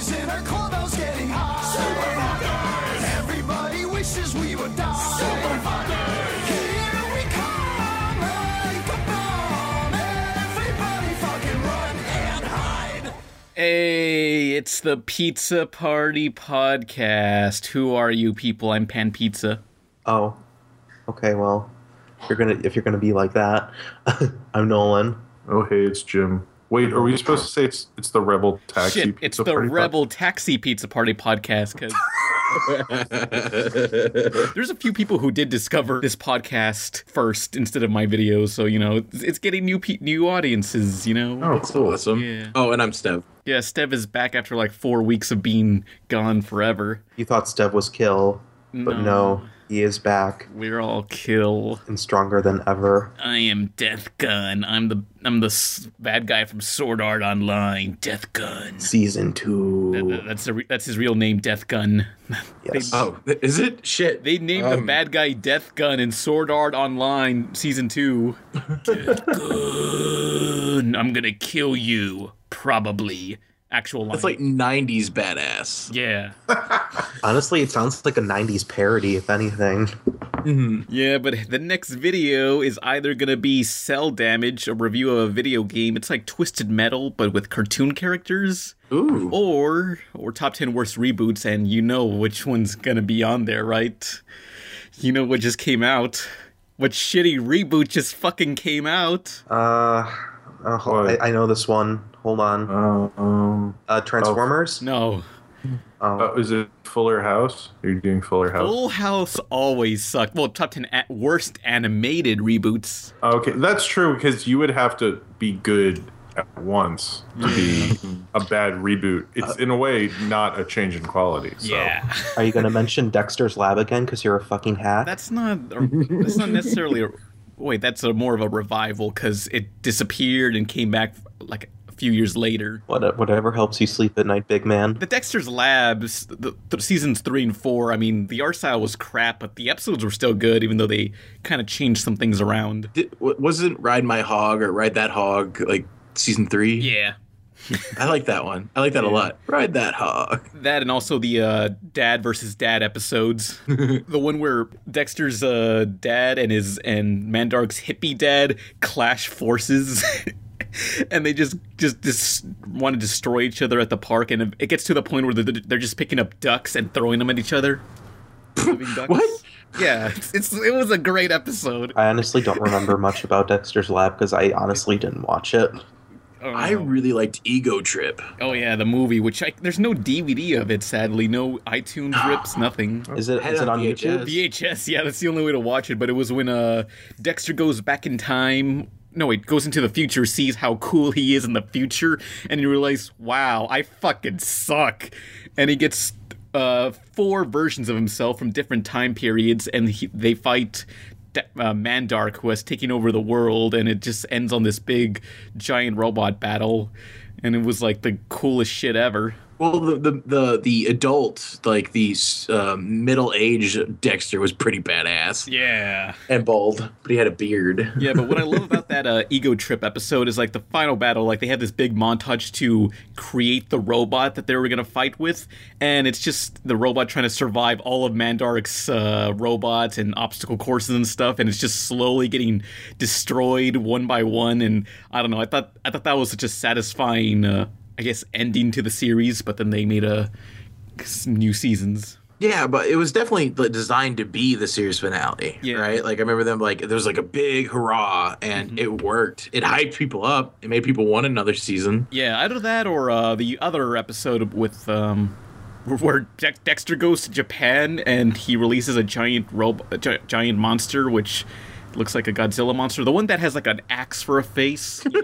boys in our clubhouse getting high. Super fuckers. Everybody wishes we would die. Super fuckers. Here we come like a bomb. Everybody fucking run and hide. Hey, it's the Pizza Party Podcast. Who are you people? I'm Pan Pizza. Oh, okay. Well, you're gonna if you're gonna be like that, I'm Nolan. Oh, hey, it's Jim. Wait, are we supposed to say it's it's the Rebel Taxi? Shit, it's Pizza the Party Pod- Rebel Taxi Pizza Party Podcast because there's a few people who did discover this podcast first instead of my videos, so you know it's, it's getting new pe- new audiences. You know. Oh, It's cool. awesome. Yeah. Oh, and I'm Stev. Yeah, Stev is back after like four weeks of being gone forever. You thought Stev was kill, but no, he is back We're all kill. and stronger than ever. I am Death Gun. I'm the I'm the bad guy from Sword Art Online. Death Gun. Season two. Th- That's the re- that's his real name, Death Gun. Yes. Oh, is it? Shit. They named the Um, bad guy Death Gun in Sword Art Online season two. Death Gun. I'm gonna kill you. Probably. Actual line. That's like 90s badass. yeah. Honestly, it sounds like a '90s parody, if anything. Yeah, but the next video is either gonna be Cel Damage, a review of a video game. It's like Twisted Metal, but with cartoon characters. Ooh. or or top 10 worst reboots and you know which one's gonna be on there right you know what just came out what shitty reboot just fucking came out Uh, uh? I, I know this one. Hold on. Uh, um, Uh, Transformers. no uh, is it Fuller House? Are you doing Fuller House? full house always sucked well top 10 a- worst animated reboots Okay, that's true because you would have to be good at once to be a bad reboot. It's in a way not a change in quality. So. yeah Are you gonna mention Dexter's Lab again? Because you're a fucking hat? that's not a, that's not necessarily a wait that's a more of a revival because it disappeared and came back like a few years later What, whatever helps you sleep at night, big man. The Dexter's Labs, the, the seasons three and four. I mean, the art style was crap, but the episodes were still good, even though they kind of changed some things around. Did, wasn't Ride My Hog or Ride That Hog like season three? Yeah, I like that one. I like that a lot. Ride That Hog. that and also the uh, dad versus dad episodes. the one where Dexter's uh, dad and his and Mandark's hippie dad clash forces. And they just just just want to destroy each other at the park, and it gets to the point where they're, they're just picking up ducks and throwing them at each other. Ducks. What? Yeah, it's, it's it was a great episode. I honestly don't remember much about Dexter's Lab because I honestly didn't watch it. Oh, I really liked Ego Trip. Oh yeah, the movie. Which I, there's no DVD of it. Sadly, no iTunes rips, nothing. Is it? Had Is it it on on VHS. VHS. Yeah, that's the only way to watch it. But it was when uh Dexter goes back in time. No, he goes into the future, sees how cool he is in the future, and he realizes, wow, I fucking suck. And he gets uh four versions of himself from different time periods, and he, they fight. De- Uh, Mandark, who has taken over the world, and it just ends on this big, giant robot battle, and it was like the coolest shit ever. Well, the the the, the adult, like the um, middle aged Dexter, was pretty badass Yeah. and bald, but he had a beard. Yeah, but what I love about that uh, ego trip episode is like the final battle. Like they had this big montage to create the robot that they were gonna fight with, and it's just the robot trying to survive all of Mandark's uh, robots and obstacle courses and stuff, and it's just slowly getting destroyed one by one. And I don't know. I thought I thought that was such a satisfying, uh, I guess, ending to the series. But then they made a new seasons. Yeah, but it was definitely designed to be the series finale, Yeah. right? Like I remember them like there was like a big hurrah, and it worked. It hyped people up. It made people want another season. Yeah, either that or uh, the other episode with um, where De- Dexter goes to Japan and he releases a giant rob- a gi- giant monster, which looks like a Godzilla monster. The one that has like an axe for a face. and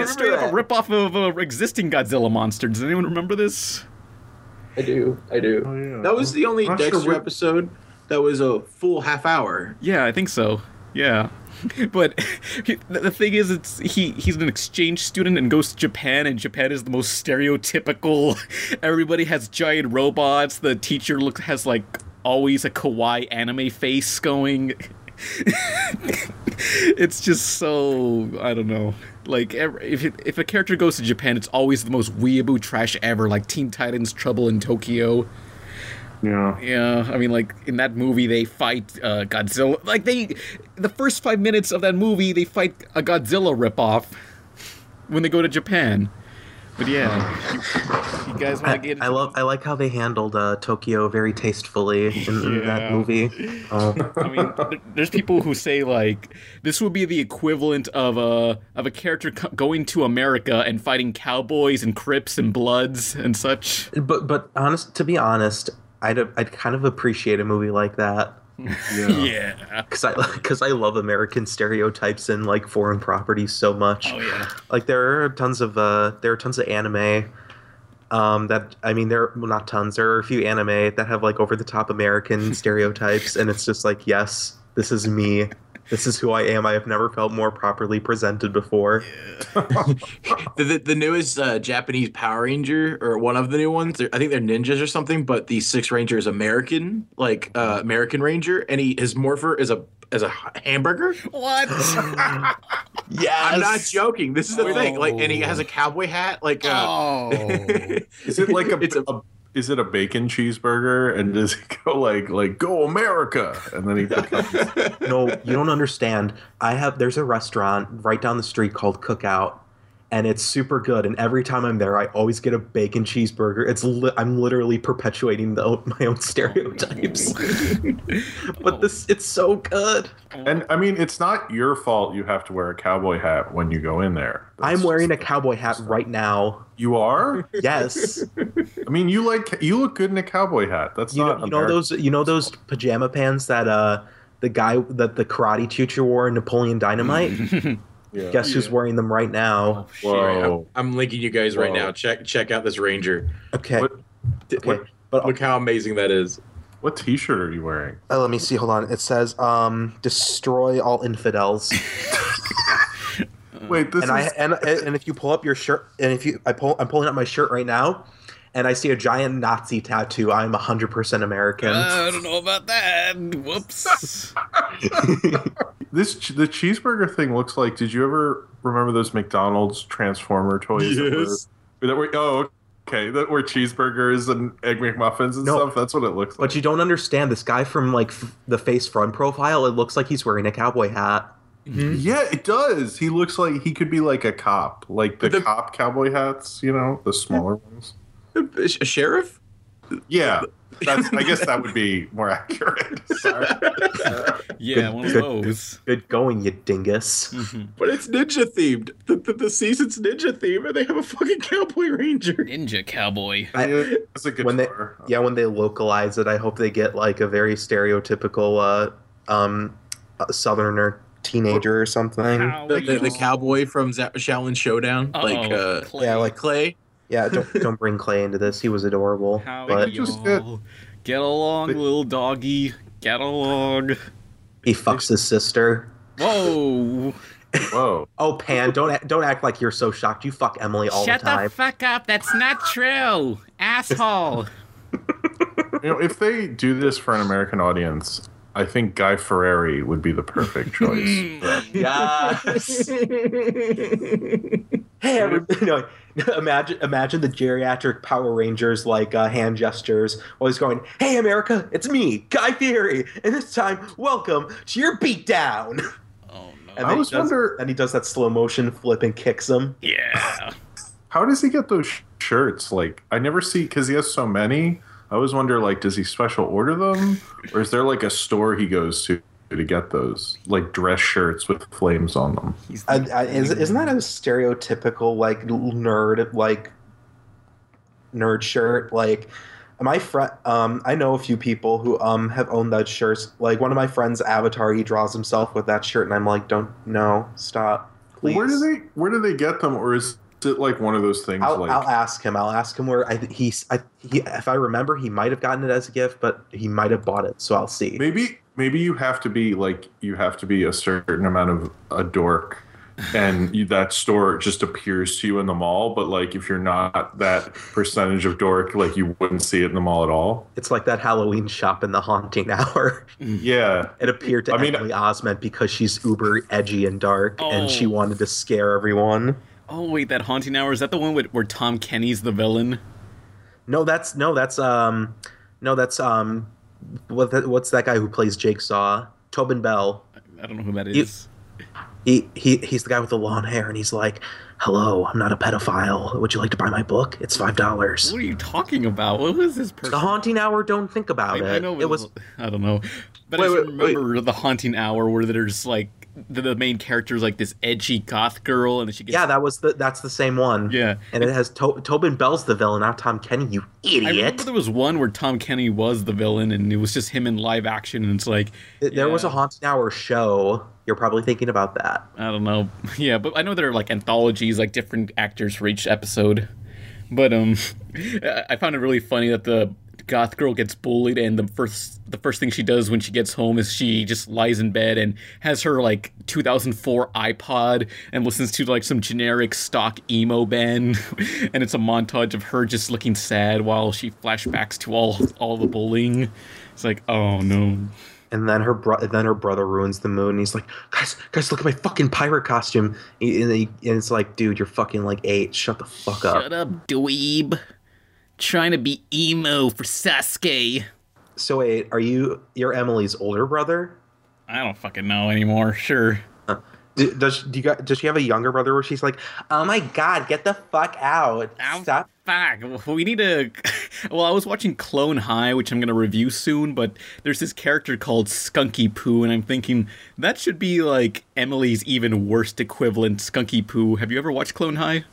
it's straight up a ripoff of a existing Godzilla monster. Does anyone remember this? I do. I do. Oh, yeah. That was the only Not sure Dexter what- episode that was a full half hour. Yeah, I think so. Yeah. But the the thing is, it's he he's an exchange student and goes to Japan, and Japan is the most stereotypical. Everybody has giant robots. The teacher looks has like always a kawaii anime face going. it's just so I don't know. Like if it, if a character goes to Japan, it's always the most weeaboo trash ever. Like Teen Titans Trouble in Tokyo. Yeah. Yeah, I mean, like in that movie, they fight uh, Godzilla. Like they, the first five minutes of that movie, they fight a Godzilla ripoff when they go to Japan. But yeah, you, you guys want to get? I love. I like how they handled uh, Tokyo very tastefully in, in that movie. Uh, I mean, th- there's people who say like this would be the equivalent of a of a character co- going to America and fighting cowboys and Crips and Bloods and such. but but honest, to be honest, I'd I'd kind of appreciate a movie like that Yeah. because I because I love American stereotypes and like foreign properties so much. Oh yeah. Like there are tons of uh there are tons of anime. Um, that I mean, there well, not tons. There are a few anime that have like over the top American stereotypes, and it's just like, yes, this is me. This is who I am. I have never felt more properly presented before. The, the, the newest uh, Japanese Power Ranger, or one of the new ones, I think they're ninjas or something. But the Six Ranger is American, like uh, American Ranger, and he his morpher is a as a hamburger. What? Yes, I'm not joking. This is the thing. Like, and he Oh. has a cowboy hat. Like, uh, oh. Is it like a, It's a- a- is it a bacon cheeseburger? And mm. does he go like like go America? And then he becomes no, you don't understand. I have there's a restaurant right down the street called Cookout, and it's super good. And every time I'm there, I always get a bacon cheeseburger. It's li- I'm literally perpetuating the, my own stereotypes. but this it's so good. and I mean it's not your fault you have to wear a cowboy hat when you go in there. That's I'm wearing a cowboy hat right now. You are? Yes, I mean you like you look good in a cowboy hat. That's you know, not you know those you know those pajama pants that uh the guy that the karate teacher wore in Napoleon Dynamite. Yeah. Guess who's wearing them right now? Whoa. I'm linking you guys right now. Check check out this Ranger. Okay, What, okay. what- But Look how amazing that is. what t-shirt are you wearing? Uh, let me see. Hold on. It says, um, "Destroy all infidels." Wait, this and I and and if you pull up your shirt, and if you, I pull, I'm pulling up my shirt right now, and I see a giant Nazi tattoo. I'm 100% American. I don't know about that. Whoops. this the cheeseburger thing looks like did you ever remember those McDonald's Transformer toys that were, Yes. that were oh okay that were cheeseburgers and egg McMuffins and No. stuff that's what it looks like but you don't understand. This guy from like f- the face front profile. It looks like he's wearing a cowboy hat. Mm-hmm. yeah it does he looks like he could be like a cop like the, The- cop cowboy hats you know the smaller ones A sheriff? yeah that's I guess that would be more accurate Sorry. Yeah, one of Good. those. Good going, you dingus. But it's ninja themed. The, the, the season's ninja theme, and they have a fucking cowboy ranger. Ninja cowboy. I- Yeah, it's a when they, yeah, when they localize it, I hope they get like a very stereotypical, uh, um, uh, southerner teenager or something. The, the, the cowboy from Z- Xiaolin Showdown, like uh, Clay. Yeah, like Clay. Yeah, don't don't bring Clay into this. He was adorable, How but y'all just get- get along, They- little doggy. Get along. he fucks his sister. Whoa! whoa Oh, Pan, don't act- don't act like you're so shocked. You fuck Emily all Shut the time. Shut the fuck up. That's not true, asshole. you know if they do this for an American audience I think Guy Fieri would be the perfect choice yes. hey, every, no, imagine imagine the geriatric Power Rangers like uh, hand gestures while he's going, "Hey, America, it's me, Guy Fieri, and this time, welcome to your beatdown." oh no. And I then was he does, wonder- and he does that slow motion flip and kicks him. Yeah. How does he get those sh- shirts? Like, I never see because he has so many. I always wonder, like, does he special order them, or is there like a store he goes to to get those, like dress shirts with flames on them? I, I, is, isn't that a stereotypical like nerd like nerd shirt? Like my friend, um, I know a few people who um have owned that shirt. Like one of my friends' avatar, he draws himself with that shirt, and I'm like, don't no, stop, please. Where do they Where do they get them, or is it like one of those things? I'll, like, I'll ask him. I'll ask him where I he's. I, he, if I remember, he might have gotten it as a gift, but he might have bought it. So I'll see. maybe maybe you have to be like you have to be a certain amount of a dork and you, that store just appears to you in the mall. But like, if you're not that percentage of dork, like you wouldn't see it in the mall at all. It's like that Halloween shop in the haunting hour. Yeah, It appeared to I mean- Emily Osment because she's uber edgy and dark, and she Oh. wanted to scare everyone. Oh wait, that haunting hour is that the one with, where Tom Kenny's the villain? No, that's no, that's um, no, that's um, what the, what's that guy who plays Jigsaw? Tobin Bell. I don't know who that is. Is. He he he's the guy with the long hair, and he's like, "Hello, I'm not a pedophile. Would you like to buy my book? It's five dollars." What are you talking about? What was this person? The haunting hour. Don't think about I, it. I know it was. I don't know, but Wait, I wait, wait. remember the haunting hour where there's like the, the main character is like this edgy goth girl, and then she gets Yeah, that was the that's the same one. Yeah. and it has to- Tobin Bell's the villain, not Tom Kenny. You idiot! I remember there was one where Tom Kenny was the villain, and it was just him in live action, and it's like There was a haunted hour show. You're probably thinking about that. I don't know. Yeah, but I know there are like anthologies, like different actors for each episode. But um, I found it really funny that the goth girl gets bullied, and the first the first thing she does when she gets home is she just lies in bed and has her like 2004 iPod and listens to like some generic stock emo band, and it's a montage of her just looking sad while she flashbacks to all all the bullying. It's like, oh no. And then her bro- then her brother ruins the mood, and he's like, "Guys, guys, look at my fucking pirate costume." And, he- and it's like, "Dude, you're fucking like eight. Shut the fuck up." Shut up, dweeb. Trying to be emo for Sasuke. So wait, are you you're Emily's older brother? I don't fucking know anymore. Sure. Uh, d- Does do you got, does she have a younger brother where she's like, "Oh my god, get the fuck out! Ow. Stop!" Fuck. We need to. Well, I was watching Clone High, which I'm going to review soon, but there's this character called Skunky Poo, and I'm thinking that should be like Emily's even worst equivalent, Skunky Poo. Have you ever watched Clone High?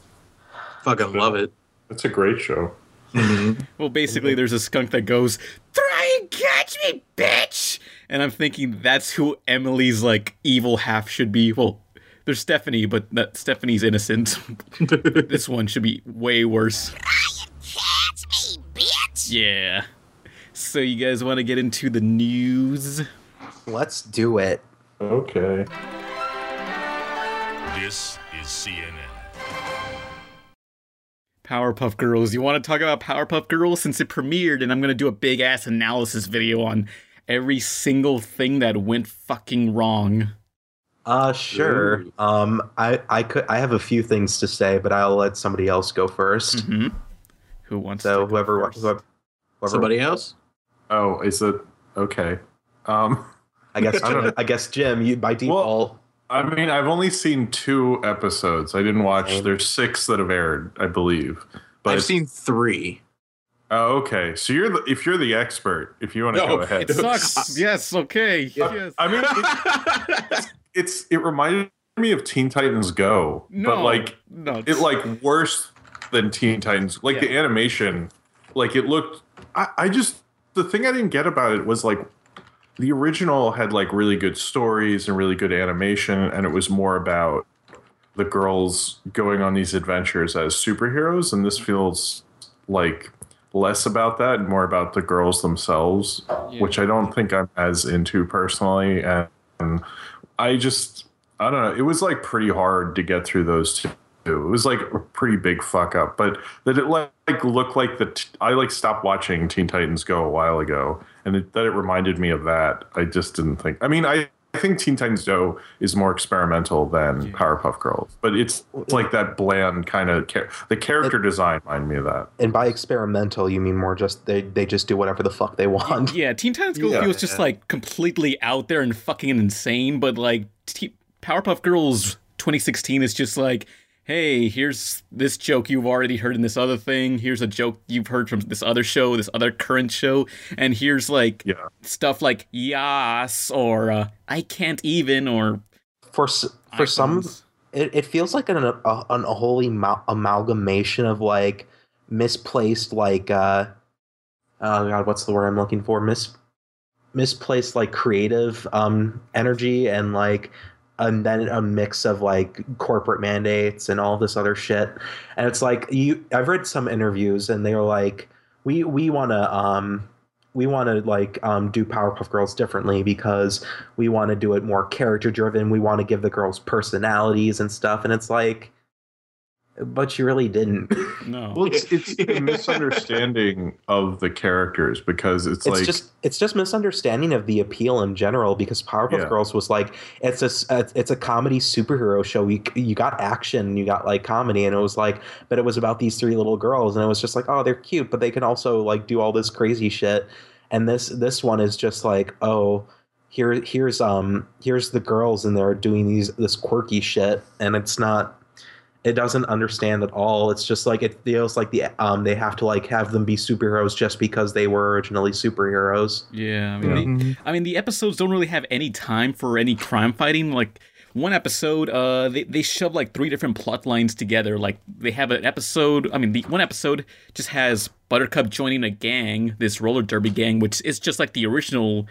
Fucking love it. it's a great show. Mm-hmm. Well, basically, there's a skunk that goes, Try and catch me, bitch! And I'm thinking that's who Emily's, like, evil half should be. Well, there's Stephanie, but that Stephanie's innocent. this one should be way worse. Catch me, bitch! Yeah. So, you guys want to get into the news? Let's do it. Okay. This is CNN. Powerpuff Girls. You want to talk about Powerpuff Girls since it premiered, and I'm going to do a big ass analysis video on every single thing that went fucking wrong. Uh, sure. Ooh. Um, I I could I have a few things to say, but I'll let somebody else go 1st hmm Who wants So to? go whoever, first? whoever whoever Somebody else? Oh, is it okay? Um, I guess I. I guess Jim, you by default. I mean, I've only seen two episodes. I didn't watch. Oh. There's six that have aired, I believe. But I've seen three. Oh, okay. So you're the, if you're the expert, if you want to No, go ahead. It sucks. yes. Okay. Yes. I mean, it, it's it reminded me of Teen Titans Go, No. but like no. it like worse than Teen Titans. Like the animation, like it looked. I, I just the thing I didn't get about it was like the original had like really good stories and really good animation, and it was more about the girls going on these adventures as superheroes, and this feels like less about that and more about the girls themselves, Yeah. which I don't think I'm as into personally, and, and I just I don't know. It was like pretty hard to get through those two. It was like a pretty big fuck up, but that it like, like looked like the t- I like stopped watching Teen Titans Go a while ago, and it, that it reminded me of that. I just didn't think. I mean, I. I think Teen Titans Go is more experimental than Powerpuff Girls, but it's, it's like that bland kind of char- the character design reminded me of that. And by experimental, you mean more just they they just do whatever the fuck they want. Yeah, Teen Titans Go Yeah. feels just like completely out there and fucking insane, but like T- Powerpuff Girls 2016 is just like, hey, here's this joke you've already heard in this other thing. Here's a joke you've heard from this other show, this other current show, and here's like Yeah. stuff like yas or uh, I can't even or For for some, it, it feels like an a, an a holy mal- amalgamation of like misplaced like uh oh god what's the word i'm looking for mis misplaced like creative um energy and like and then a mix of like corporate mandates and all this other shit and it's like you i've read some interviews and they were like we we want to um we want to like um, do Powerpuff Girls differently because we want to do it more character driven. We want to give the girls personalities and stuff, and it's like, but you really didn't. No. Well, it's it's a misunderstanding of the characters because it's, it's like just it's just misunderstanding of the appeal in general because Powerpuff Yeah. Girls was like it's a s- uh, it's a comedy superhero show. You you got action, you got like comedy, and it was like, but it was about these three little girls, and it was just like, oh, they're cute, but they can also like do all this crazy shit. And this this one is just like, oh, here here's um here's the girls, and they're doing these this quirky shit, and it's not. It doesn't understand at all. It's just like it feels like the um they have to like have them be superheroes just because they were originally superheroes. Yeah, I mean, The, I mean, the episodes don't really have any time for any crime fighting. Like one episode, uh, they they shove like three different plot lines together. Like they have an episode. I mean, the one episode just has Buttercup joining a gang, this roller derby gang, which is just like the original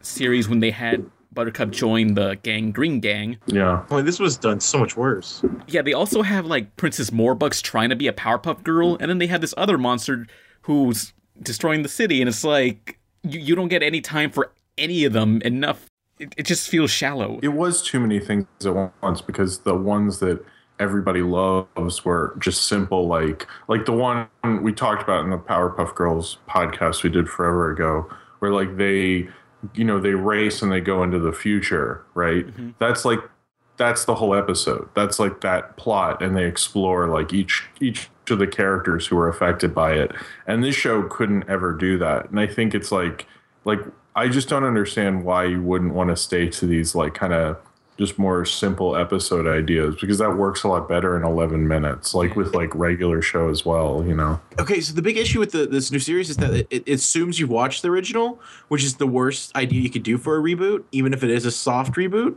series when they had Buttercup join the gang Green Gang. yeah. Well, this was done so much worse. Yeah, they also have like Princess Morbucks trying to be a Powerpuff Girl, and then they have this other monster who's destroying the city, and it's like you, you don't get any time for any of them enough. It, it just feels shallow. It was too many things at once because the ones that everybody loves were just simple like like the one we talked about in the Powerpuff Girls podcast we did forever ago where like they you know they race and they go into the future, right? Mm-hmm. That's like that's the whole episode. That's like that plot and they explore like each each of the characters who are affected by it. And this show couldn't ever do that. And I think it's like like I just don't understand why you wouldn't want to stay to these like kind of just more simple episode ideas because that works a lot better in 11 minutes like with like regular show as well, you know. Okay, so the big issue with the, this new series is that it, it assumes you've watched the original, which is the worst idea you could do for a reboot, even if it is a soft reboot.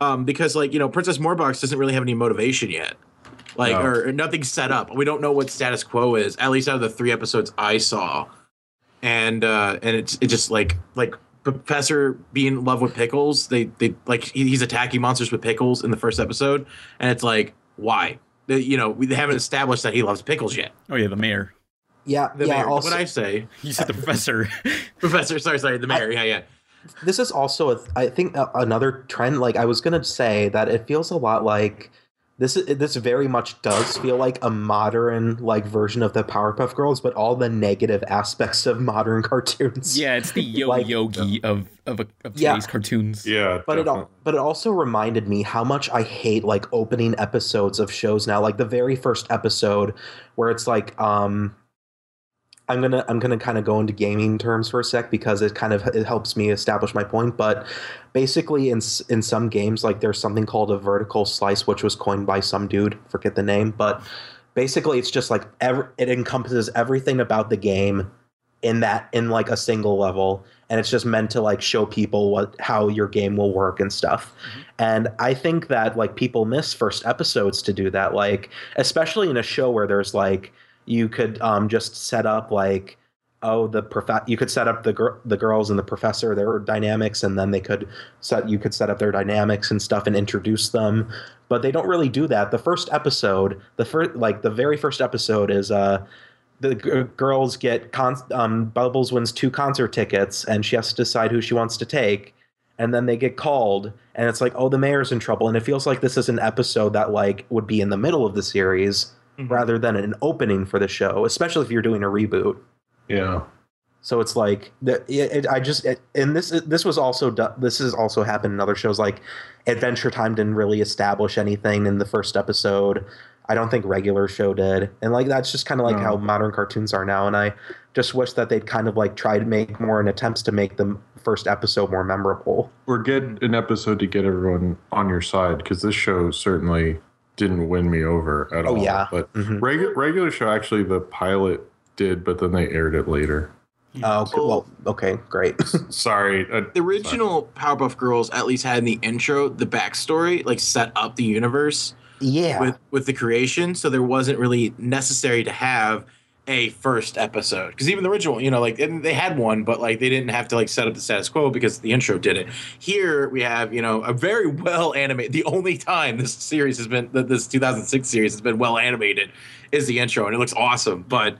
Um, because like you know, Princess Morbucks doesn't really have any motivation yet, like No. or, or nothing's set up. We don't know what status quo is. At least out of the three episodes I saw, and uh, and it's it just like like Professor being in love with pickles. They they like he's attacking monsters with pickles in the first episode, and it's like why. They- You know, we they haven't established that he loves pickles yet. Oh yeah, the mayor. Yeah, The yeah. mayor. Also, what I say, You said the professor. Professor. Sorry, sorry, the mayor. yeah, yeah. this is also a, I think a, another trend. Like I was gonna say that it feels a lot like this. This very much does feel like a modern like version of the Powerpuff Girls, but all the negative aspects of modern cartoons. yeah, it's the yo Like- yogi of of, a, of Yeah. today's cartoons. Yeah. But it definitely. al- but it also reminded me how much I hate like opening episodes of shows now. Like the very first episode where it's like um I'm gonna I'm gonna kind of go into gaming terms for a sec because it kind of it helps me establish my point. But basically, in in some games, like there's something called a vertical slice, which was coined by some dude, forget the name, but basically it's just like it encompasses everything about the game in that in like a single level and it's just meant to like show people what how your game will work and stuff mm-hmm. and i think that like people miss first episodes to do that like especially in a show where there's like you could um just set up like oh the prof you could set up the the girls and the professor their dynamics and then they could set you could set up their dynamics and stuff and introduce them but they don't really do that the first episode the first like the very first episode is uh the g- girls get con- um, Bubbles wins two concert tickets, and she has to decide who she wants to take. And then they get called, and it's like, oh, the mayor's in trouble. And it feels like this is an episode that like would be in the middle of the series Mhm. rather than an opening for the show, especially if you're doing a reboot. yeah. So it's like the it, it, I just it, and this this was also this has also happened in other shows like Adventure Time didn't really establish anything in the first episode. I don't think regular show did, and like that's just kind of like No. how modern cartoons are now. And I just wish that they'd kind of like try to make more in attempts to make the first episode more memorable. Or get an episode to get everyone on your side because this show certainly didn't win me over at Oh, all. yeah. But Mhm. regular regular show actually the pilot did, but then they aired it later. Oh, okay, well, okay, great. Sorry. uh, The original Powerpuff Girls at least had in the intro the backstory, like set up the universe yeah, with with the creation, so there wasn't really necessary to have a first episode because even the original, you know, like and they had one, but like they didn't have to like set up the status quo because the intro did it. Here we have, you know, a very well animated. The only time this series has been that this 2006 series has been well animated is the intro, and it looks awesome. But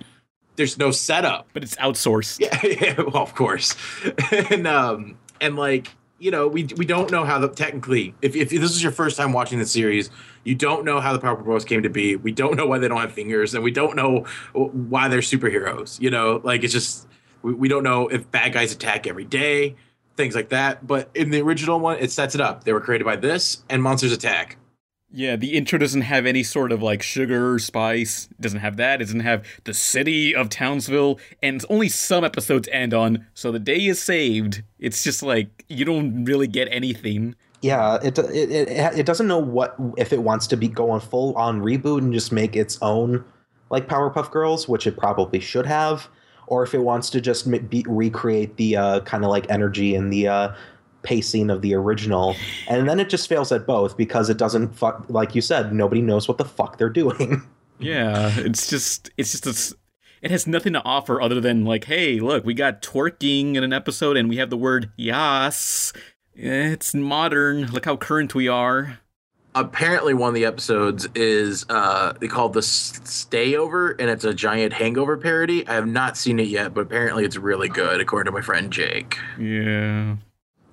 there's no setup. But it's outsourced. Yeah, yeah, well, of course. and um and like, you know, we we don't know how the technically if if this is your first time watching the series, you don't know how the Powerpuff Girls came to be. We don't know why they don't have fingers and we don't know why they're superheroes, you know? Like it's just we, we don't know if bad guys attack every day, things like that. But in the original one, it sets it up. They were created by this and Monsters Attack. Yeah, the intro doesn't have any sort of like sugar spice. It doesn't have that. It doesn't have the city of Townsville, and only some episodes end on. So the day is saved. It's just like you don't really get anything. Yeah, it it it, it doesn't know what if it wants to be go on full on reboot and just make its own like Powerpuff Girls, which it probably should have, or if it wants to just be, recreate the uh, kind of like energy and the uh, pacing of the original, and then it just fails at both because it doesn't fuck like you said. Nobody knows what the fuck they're doing. Yeah, it's just it's just it's, it has nothing to offer other than like, hey, look, we got twerking in an episode, and we have the word yas. It's modern. Look how current we are. apparently one of the episodes is uh they called the S- stayover and it's a giant hangover parody i have not seen it yet but apparently it's really good according to my friend jake Yeah.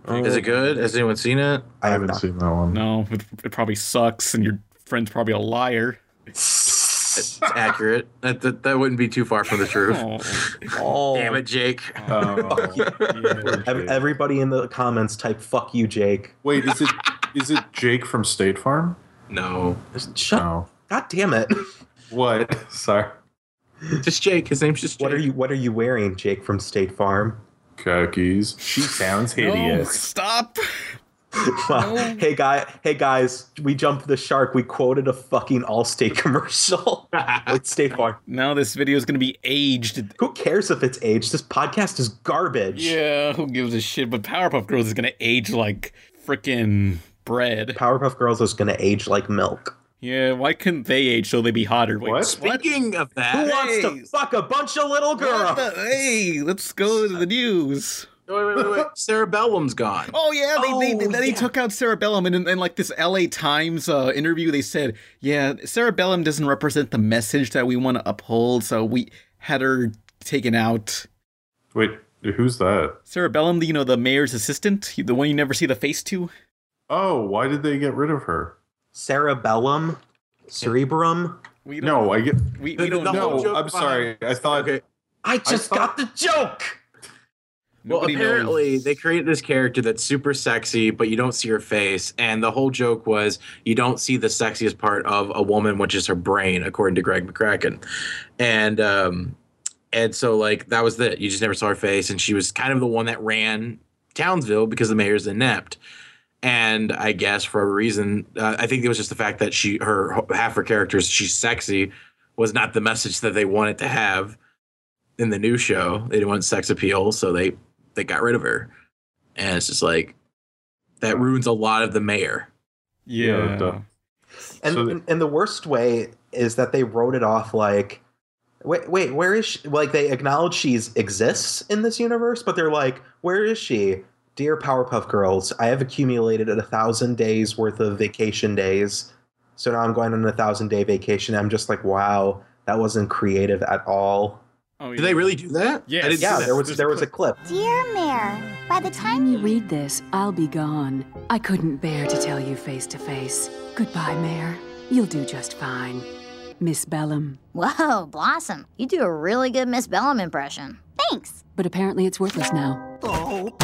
Is it oh. good has anyone seen it I I have haven't not. seen that one. No, it, it probably sucks, and your friend's probably a liar. it's accurate that, that that wouldn't be too far from the truth Oh, Oh, damn it jake Oh. yeah. Ev- Everybody in the comments type "fuck you, Jake." Wait, is it is it Jake from State Farm? no Shut. No. God damn it! What? Sorry. just jake his name's just jake. What are you What are you wearing, Jake from State Farm? Cookies. She sounds No, stop. hey guy, hey guys, we jumped the shark. We quoted a fucking Allstate commercial. it's State Farm. Now this video is gonna be aged. Who cares if it's aged? This podcast is garbage. Yeah, who gives a shit? But Powerpuff Girls is gonna age like frickin' bread. Powerpuff Girls is gonna age like milk. Yeah, why couldn't they age so they'd be hotter? Wait, What? speaking of that, Who that wants Hey. to fuck a bunch of little girls? the- hey, let's go to the news. wait wait wait wait cerebellum's gone Oh yeah, they they, Oh, they, they yeah. took out Cerebellum, and in, in like this L.A. Times uh, interview, they said, yeah, Cerebellum doesn't represent the message that we want to uphold, so we had her taken out. Wait, who's that? Cerebellum, you know, the mayor's assistant, the one you never see the face to. Oh, why did they get rid of her? Cerebellum, cerebrum. We don't, No, I get. we, The- we don't the whole know. No, joke I'm sorry. I thought. okay I just thought- got the joke. Well, apparently knows. they created this character that's super sexy, but you don't see her face. And the whole joke was you don't see the sexiest part of a woman, which is her brain, according to Craig McCracken. And um, and so like that was it. You just never saw her face, and she was kind of the one that ran Townsville because the mayor's inept. And I guess for a reason, uh, I think it was just the fact that she her half her characters she's sexy was not the message that they wanted to have in the new show. They didn't want sex appeal, so they they got rid of her. And it's just like that ruins a lot of the mayor. Yeah. Yeah. And, So- and and the worst way is that they wrote it off like, wait, wait, where is she? Like they acknowledge she's exists in this universe, but they're like, where is she? Dear Powerpuff Girls, I have accumulated a thousand days worth of vacation days, so now I'm going on a thousand day vacation. I'm just like, wow, that wasn't creative at all. Oh, yeah. Did they really do that? Yes. I didn't Yeah, there was There's there a was a clip. Dear Mayor, by the time you you read this, I'll be gone. I couldn't bear to tell you face to face. Goodbye, Mayor. You'll do just fine. Miss Bellum. Whoa, Blossom, you do a really good Miss Bellum impression. Thanks. But apparently it's worthless now. Oh,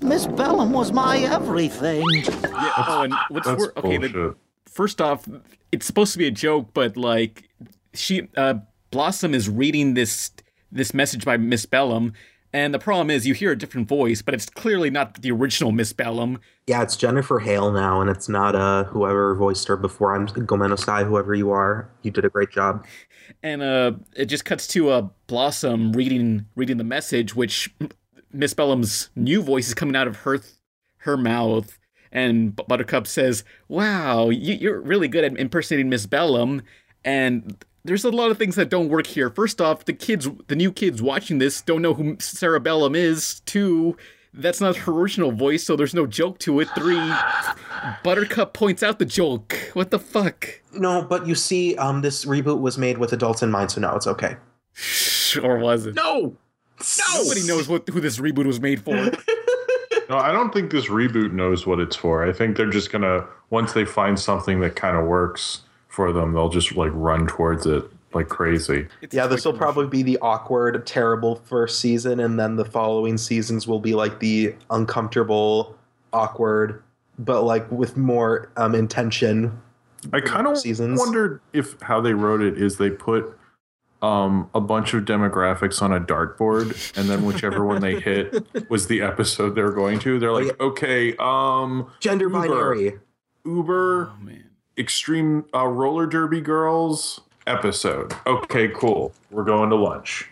Miss Bellum was my everything. Yeah. Oh, and what's That's wor- okay? The, first off, it's supposed to be a joke, but like she uh Blossom is reading this this message by Miss Bellum, and the problem is you hear a different voice, but it's clearly not the original Miss Bellum. Yeah, it's Jennifer Hale now, and it's not uh whoever voiced her before. I'm Gomeno Sai, whoever you are. You did a great job. And uh it just cuts to uh Blossom reading reading the message, which Miss Bellum's new voice is coming out of her her mouth. And Buttercup says, "Wow, you, you're really good at impersonating Miss Bellum." And there's a lot of things that don't work here. First off, the kids, the new kids watching this, don't know who Sara Bellum is. Two, that's not her original voice, so there's no joke to it. Three, Buttercup points out the joke. What the fuck? No, but you see, um, this reboot was made with adults in mind, so now it's okay. or was it? No, no. Nobody knows what who this reboot was made for. No, I don't think this reboot knows what it's for. I think they're just gonna once they find something that kind of works for them, they'll just like run towards it like crazy. It's Yeah, this will probably be the awkward, terrible first season, and then the following seasons will be like the uncomfortable, awkward, but like with more um, intention. I kind of seasons. wondered if how they wrote it is they put um, a bunch of demographics on a dartboard, and then whichever one they hit was the episode they were going to. They're like, okay, um, Gender Uber. binary. Uber Oh man. Extreme uh, Roller Derby Girls episode. Okay, cool. We're going to lunch.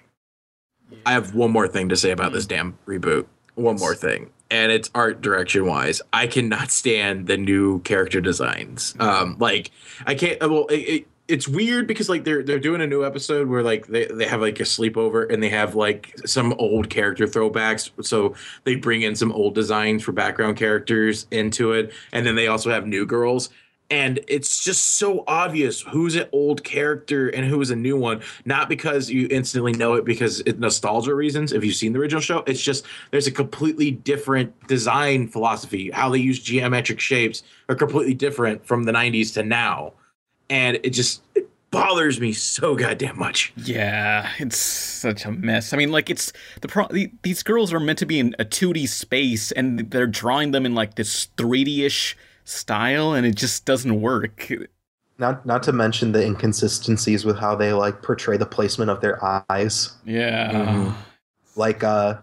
I have one more thing to say about this damn reboot. One more thing. And it's art direction wise. I cannot stand the new character designs. Um, like I can't. Well, it, it, it's weird because like they're they're doing a new episode where like they, they have like a sleepover and they have like some old character throwbacks. So they bring in some old designs for background characters into it, and then they also have new girls. And it's just so obvious who's an old character and who is a new one. Not because you instantly know it because it nostalgia reasons if you've seen the original show. It's just there's a completely different design philosophy. How they use geometric shapes are completely different from the 90s to now and it just it bothers me so goddamn much Yeah, it's such a mess. I mean, like it's the pro. the- These girls are meant to be in a 2D space, and they're drawing them in like this 3D-ish style, and it just doesn't work. Not not to mention the inconsistencies with how they like portray the placement of their eyes. Yeah. Mhm. Like uh,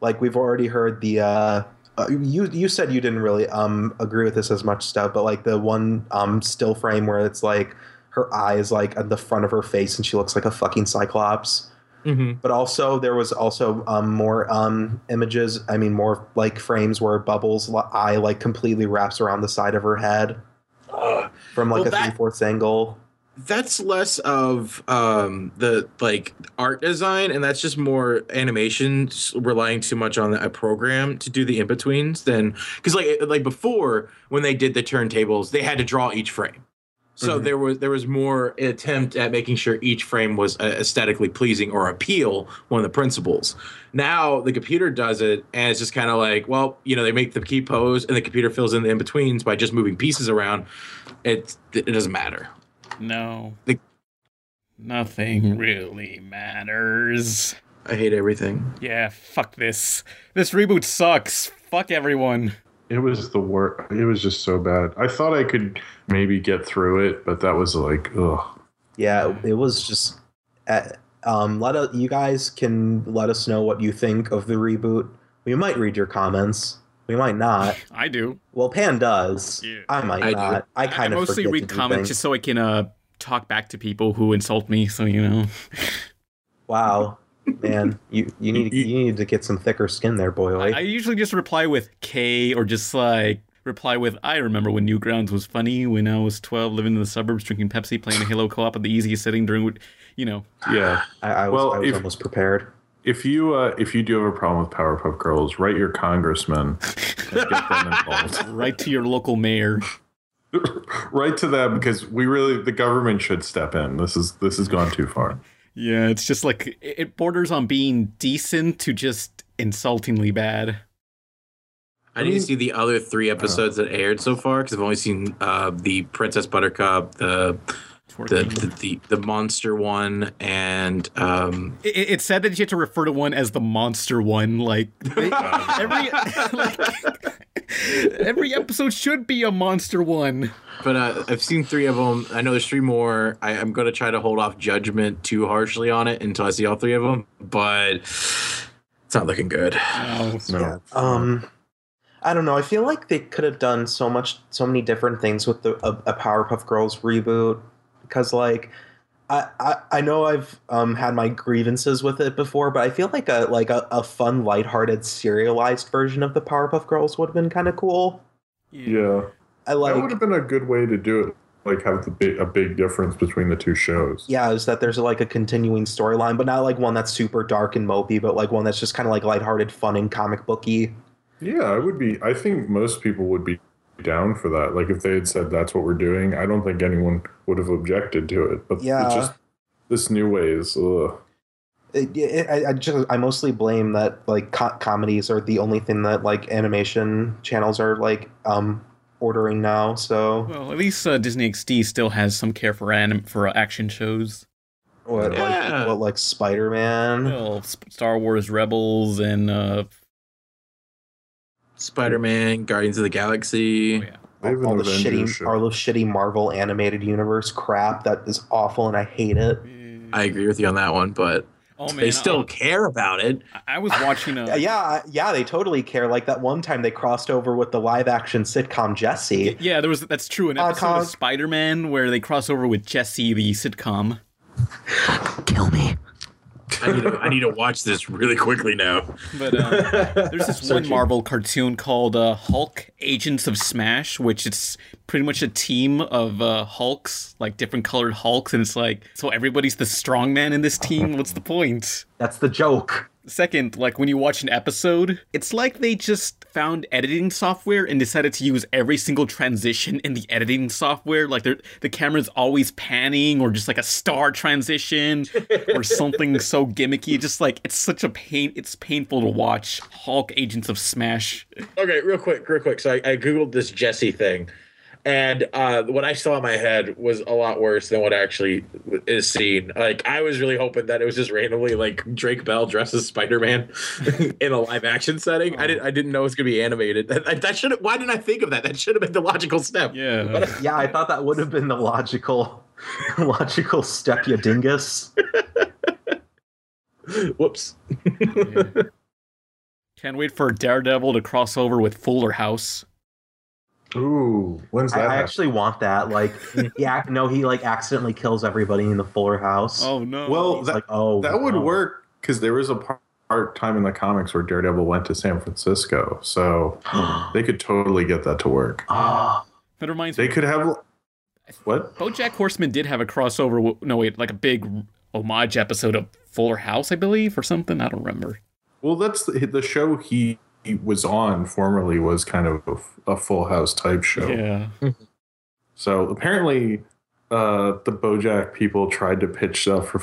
like we've already heard the uh. Uh, you you said you didn't really um agree with this as much stuff, but like the one um still frame where it's like her eyes like at the front of her face and she looks like a fucking cyclops. mm-hmm. but also there was also um, more um, images i mean more like frames where bubbles eye like completely wraps around the side of her head from like Well, a that- three-fourths angle that's less of um the like art design and that's just more animation relying too much on a program to do the in-betweens than because like like before when they did the turntables they had to draw each frame. So Mhm. there was there was more attempt at making sure each frame was uh, aesthetically pleasing or appeal one of the principles. Now the computer does it and it's just kind of like well you know they make the key pose and the computer fills in the in-betweens by just moving pieces around. It it doesn't matter No. The- Nothing really matters. i hate everything Yeah, fuck this. This reboot sucks. Fuck everyone. It was the worst. It was just so bad. I thought I could maybe get through it, but that was like, ugh. yeah it was just uh, um let us you guys can let us know what you think of the reboot we might read your comments we might not I do. well pan does Yeah. i might I do. not i kind I of mostly read comments just so I can uh talk back to people who insult me. So you know. wow man you you need you need to get some thicker skin there boy I, I usually just reply with K or just like reply with I remember when Newgrounds was funny when I was 12 living in the suburbs drinking Pepsi playing Halo co-op at the easiest setting during you know Yeah. I, I was, Well, I was if- almost prepared If you uh, if you do have a problem with Powerpuff Girls, write your congressman and get them involved. right to your local mayor. write to them because we really the government should step in. This is this has gone too far. Yeah, it's just like it it borders on being decent to just insultingly bad. I need to see the other three episodes that aired so far because I've only seen uh, the Princess Buttercup, the the, the the the monster one, and um, It, it- it's sad that you have to refer to one as the monster one. Like they- every like, every episode should be a monster one. but uh, I've seen three of them. I know there's three more. I, I'm gonna try to hold off judgment too harshly on it until I see all three of them, but it's not looking good. No. No. Yeah. Um, I don't know. I feel like they could have done so much, so many different things with the a, a Powerpuff Girls reboot. Because like, I, I I know I've um had my grievances with it before, but I feel like a like a, a fun, lighthearted, serialized version of the Powerpuff Girls would have been kind of cool. Yeah, I like that would have been a good way to do it. Like have the big, a big difference between the two shows. Yeah, is that there's like a continuing storyline, but not like one that's super dark and mopey, but like one that's just kind of like lighthearted, fun, and comic booky. Yeah, I would be. I think most people would be down for that. Like if they had said that's what we're doing, I don't think anyone would have objected to it. But Yeah. it's just this new way is. Ugh. It, it, I, I just I mostly blame that like co- comedies are the only thing that like animation channels are like um ordering now. So Well, at least uh, Disney XD still has some care for anim- for uh, action shows. what Yeah. like what like Spider Man? Well, Sp- Star Wars Rebels and uh, Spider-Man, Guardians of the Galaxy. oh, yeah. They have all the shitty, show. all the shitty Marvel animated universe crap that is awful, and I hate it. I agree with you on that one, but Oh man, they still uh, care about it. I I was watching. Uh, Uh, yeah, yeah, they totally care. Like that one time they crossed over with the live action sitcom Jessie. Yeah, there was that's true. An Uh, episode Cog- of Spider Man where they cross over with Jesse, the sitcom. Kill me. I need, to, I need to watch this really quickly now. But uh, there's this one Marvel cartoon called uh, Hulk Agents of Smash, which it's pretty much a team of uh, Hulks, like different colored Hulks, and it's like, so everybody's the strong man in this team. What's the point? That's the joke. Second, like when you watch an episode, it's like they just found editing software and decided to use every single transition in the editing software. Like the camera's always panning or just like a star transition or something so gimmicky. Just like it's such a pain. It's painful to watch Hulk Agents of Smash. Okay, real quick, real quick. So I, I googled this Jessie thing, and uh, what I saw in my head was a lot worse than what actually is seen. Like I was really hoping that it was just randomly like Drake Bell dresses Spider Man in a live action setting. I didn't I didn't know it was gonna be animated. That, that should why didn't I think of that? That should have been the logical step. Yeah. Yeah, I thought that would have been the logical, logical step, you dingus. Whoops. Can't wait for Daredevil to cross over with Fuller House. Ooh, when's that? I happen? actually want that. Like, yeah, no, he like accidentally kills everybody in the Fuller House. Oh no. well, that, like, oh, that would no. work because there was a part, part time in the comics where Daredevil went to San Francisco, so they could totally get that to work. Ah, that reminds They me. could have what? BoJack Horseman did have a crossover. w- No, wait, like a big homage episode of Fuller House, I believe, or something. I don't remember. Well, that's the, the show he, he was on formerly was kind of a, a Full House type show. Yeah. So apparently, uh, the BoJack people tried to pitch stuff for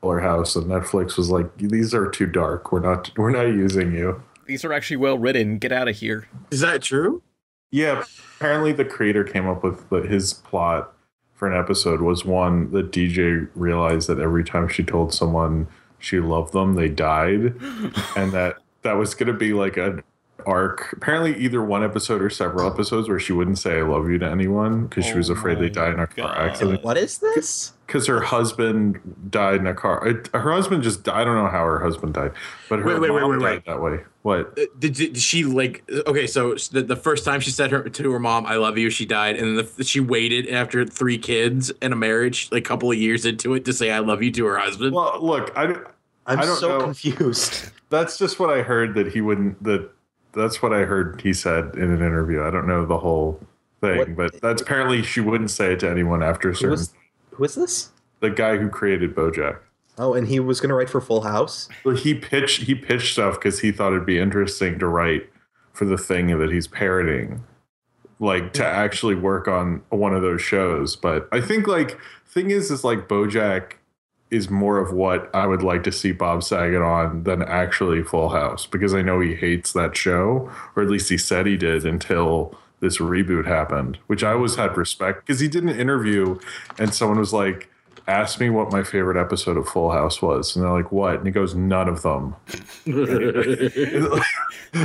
Fuller House, and Netflix was like, "These are too dark. We're not. We're not using you." These are actually well written. Get out of here. Is that true? Yeah, apparently the creator came up with the, his plot for an episode was one that DJ realized that every time she told someone she loved them, they died, and that that was going to be like an arc. Apparently, either one episode or several episodes where she wouldn't say "I love you" to anyone because she Oh was afraid my they died in a car God. accident. what is this? Because her husband died in a car. It, her husband just died. I don't know how her husband died, but her Wait, wait, wait, mom wait, died wait. that way. What? Uh, Did, did she like? Okay, so the, the first time she said her to her mom, "I love you," she died, and then the, she waited after three kids and a marriage, like a couple of years into it, to say "I love you" to her husband. Well, look, I. I'm so know. confused. That's just what I heard that he wouldn't. That that's what I heard he said in an interview. I don't know the whole thing, What- but that's apparently she wouldn't say it to anyone after a certain. is, who is this? the guy who created BoJack. Oh, and he was gonna write for Full House. Well, he pitched he pitched stuff because he thought it'd be interesting to write for the thing that he's parroting, like to mm-hmm. actually work on one of those shows. But I think like thing is is like BoJack is more of what I would like to see Bob Saget on than actually Full House because I know he hates that show, or at least he said he did until this reboot happened, which I always had respect because he did an interview and someone was like, ask me what my favorite episode of Full House was. And they're like, what? And he goes, none of them.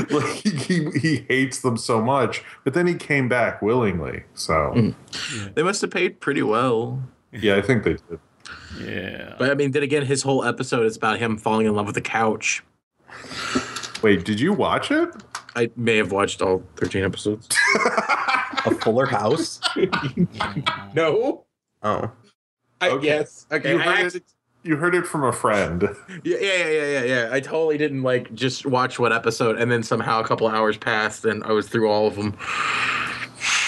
like he, he, he hates them so much, but then he came back willingly. So hmm. they must have paid pretty well. yeah, I think they did. Yeah. But I mean, then again, his whole episode is about him falling in love with the couch. Wait, did you watch it? I may have watched all 13 episodes. A Fuller House. no. Oh, I, Okay. Yes. Okay. You I heard it- actually- You heard it from a friend. yeah, yeah, yeah, yeah, yeah, yeah. I totally didn't like just watch one episode and then somehow a couple hours passed and I was through all of them.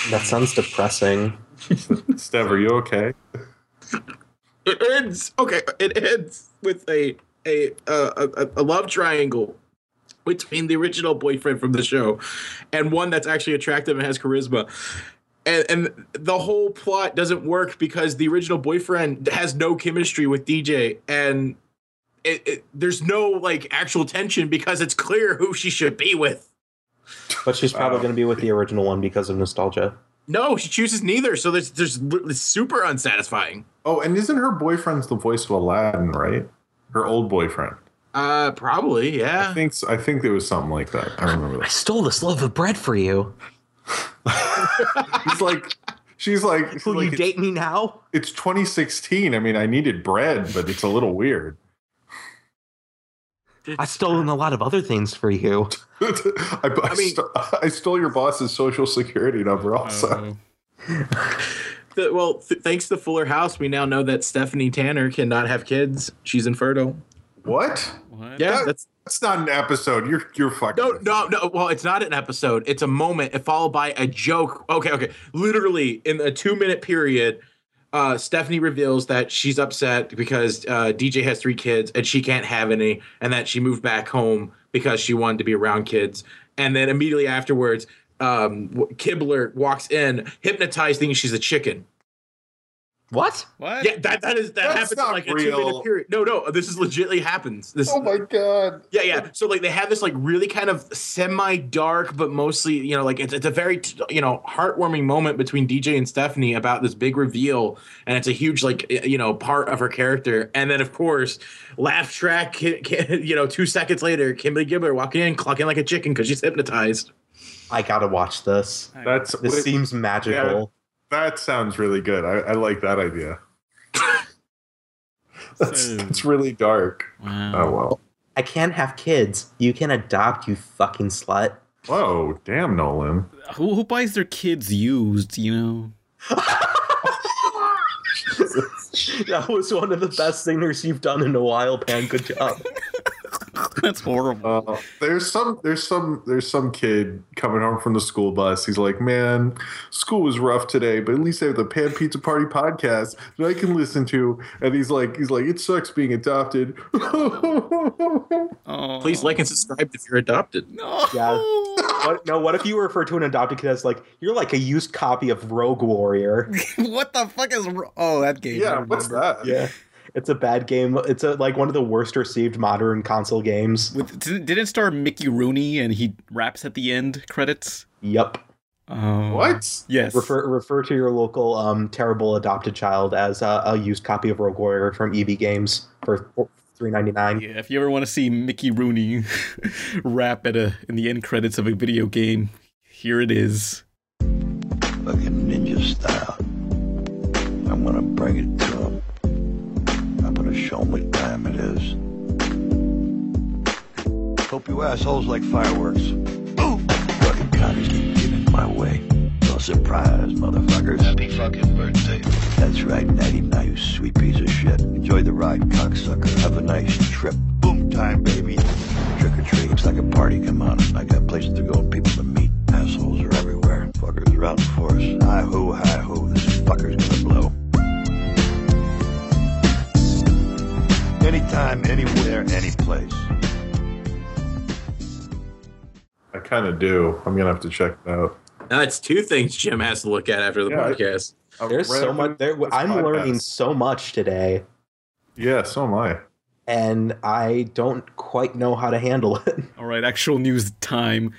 that sounds depressing. Stev, are you okay? It ends. Okay, it ends with a a a, a, a love triangle between the original boyfriend from the show and one that's actually attractive and has charisma. And, and the whole plot doesn't work because the original boyfriend has no chemistry with DJ and it, it, there's no like actual tension because it's clear who she should be with. But she's probably Wow. going to be with the original one because of nostalgia. No, she chooses neither. So there's there's it's super unsatisfying. Oh, and isn't her boyfriend's the voice of Aladdin, right? Her old boyfriend. Uh, probably, yeah. I yeah. think I think there was something like that. I remember that. I that. stole this loaf of bread for you. He's like, she's like, she's Will like, you it's, date me now? it's 2016. I mean, I needed bread, but it's a little weird. I've stolen a lot of other things for you. I, I, I mean- st- I stole your boss's social security number also. Oh. The- well, th- thanks to Fuller House, we now know that Stephanie Tanner cannot have kids. She's infertile. what? What? Yeah, That- that's That's not an episode. You're you're fucking. no, no, no. Well, it's not an episode. It's a moment followed by a joke. Okay, okay. Literally in a two-minute period, uh, Stephanie reveals that she's upset because uh, DJ has three kids and she can't have any, and that she moved back home because she wanted to be around kids. And then immediately afterwards, um, Gibbler walks in, hypnotized, thinking she's a chicken. What? What? Yeah, that that is that That's happens in not like a real. two minute period. No, no, this is legitly happens. This Oh my god. yeah, yeah. So like they have this like really kind of semi dark, but mostly you know like it's it's a very t- you know heartwarming moment between DJ and Stephanie about this big reveal, and it's a huge like you know part of her character. And then of course, laugh track. Ki- ki- You know, two seconds later, Kimberly Gibbler walking in, clucking like a chicken because she's hypnotized. I gotta watch this. That's This wait, seems magical. That sounds really good. I, I like that idea. That's, So- that's really dark. Wow. Oh well. I can't have kids. You can adopt, you fucking slut. Whoa, damn Nolan. Who, who buys their kids used, you know? that was one of the best singers you've done in a while, Pan. Good job. That's horrible. Uh, there's some there's some there's some kid coming home from the school bus. He's like, "Man, school was rough today, but at least I have the Pan Pizza Party podcast that I can listen to." And he's like, he's like, "It sucks being adopted." Oh. Please like and subscribe if you're adopted. No. Yeah. What, no, what if you refer to an adopted kid as like you're like a used copy of Rogue Warrior? what the fuck is? wr- Oh, that game. Yeah, what's that? Yeah, it's a bad game. It's a like one of the worst received modern console games. With didn't didn't it star Mickey Rooney and he raps at the end credits? Yup. Oh. What? Yes. Refer refer to your local um terrible adopted child as a, a used copy of Rogue Warrior from EB Games for three ninety nine. Yeah, if you ever want to see Mickey Rooney rap at a in the end credits of a video game, here it is. fucking ninja style. I'm gonna bring it to him. Show him what time it is. Hope you assholes like fireworks. Ooh! Fucking commies keep getting in my way. No surprise, motherfuckers. Happy fucking birthday. That's right, Natty, now you sweet piece of shit. Enjoy the ride, cocksucker. Have a nice trip. Boom time, baby. Trick or treat. Looks like a party. Come on. I got places to go and people to meet. Assholes are everywhere. Fuckers are out in force. Hi ho, hi ho. This fucker's gonna blow. Anytime, anywhere, any place. I kind of do. I'm gonna have to check it out. Now that's two things Jim has to look at after the Yeah, podcast. I'm There's so much. There, I'm podcast. learning so much today, Yeah, so am I. and I don't quite know how to handle it. All right, actual news time.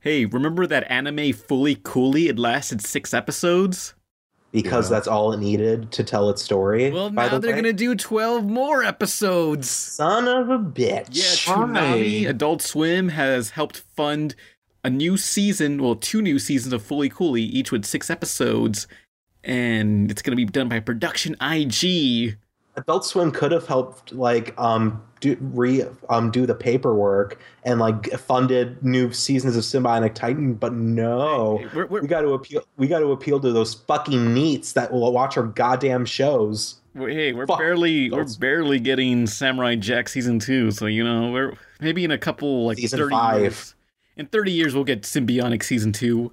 Hey, remember that anime Fooly Cooly? It lasted six episodes. Because Yeah. that's all it needed to tell its story. Well, by now the they're way. gonna do twelve more episodes. Son of a bitch. Yeah, Why? Toonami Adult Swim has helped fund a new season, well, two new seasons of Fooly Cooly, each with six episodes, and it's going to be done by Production IG. Adult Swim could have helped, like, um, do re um do the paperwork and like funded new seasons of Sym-Bionic Titan, but no, Hey, we're- we're- we got to appeal. We got to appeal to those fucking neats that will watch our goddamn shows. Hey, we're Fuck barely we're Swim. barely getting Samurai Jack season two, so you know we're maybe in a couple like Season thirty five. years. In thirty years, we'll get Symbionic season two.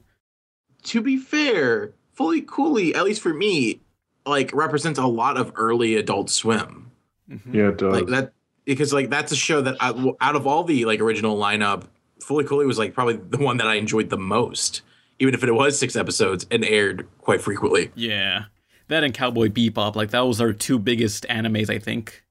to be fair, Fooly Cooly, at least for me, like represents a lot of early Adult Swim. Yeah, it does. Like that because like that's a show that I, out of all the like original lineup, Fooly Cooly was like probably the one that I enjoyed the most, even if it was six episodes and aired quite frequently. Yeah, that and Cowboy Bebop, like that was our two biggest animes, I think.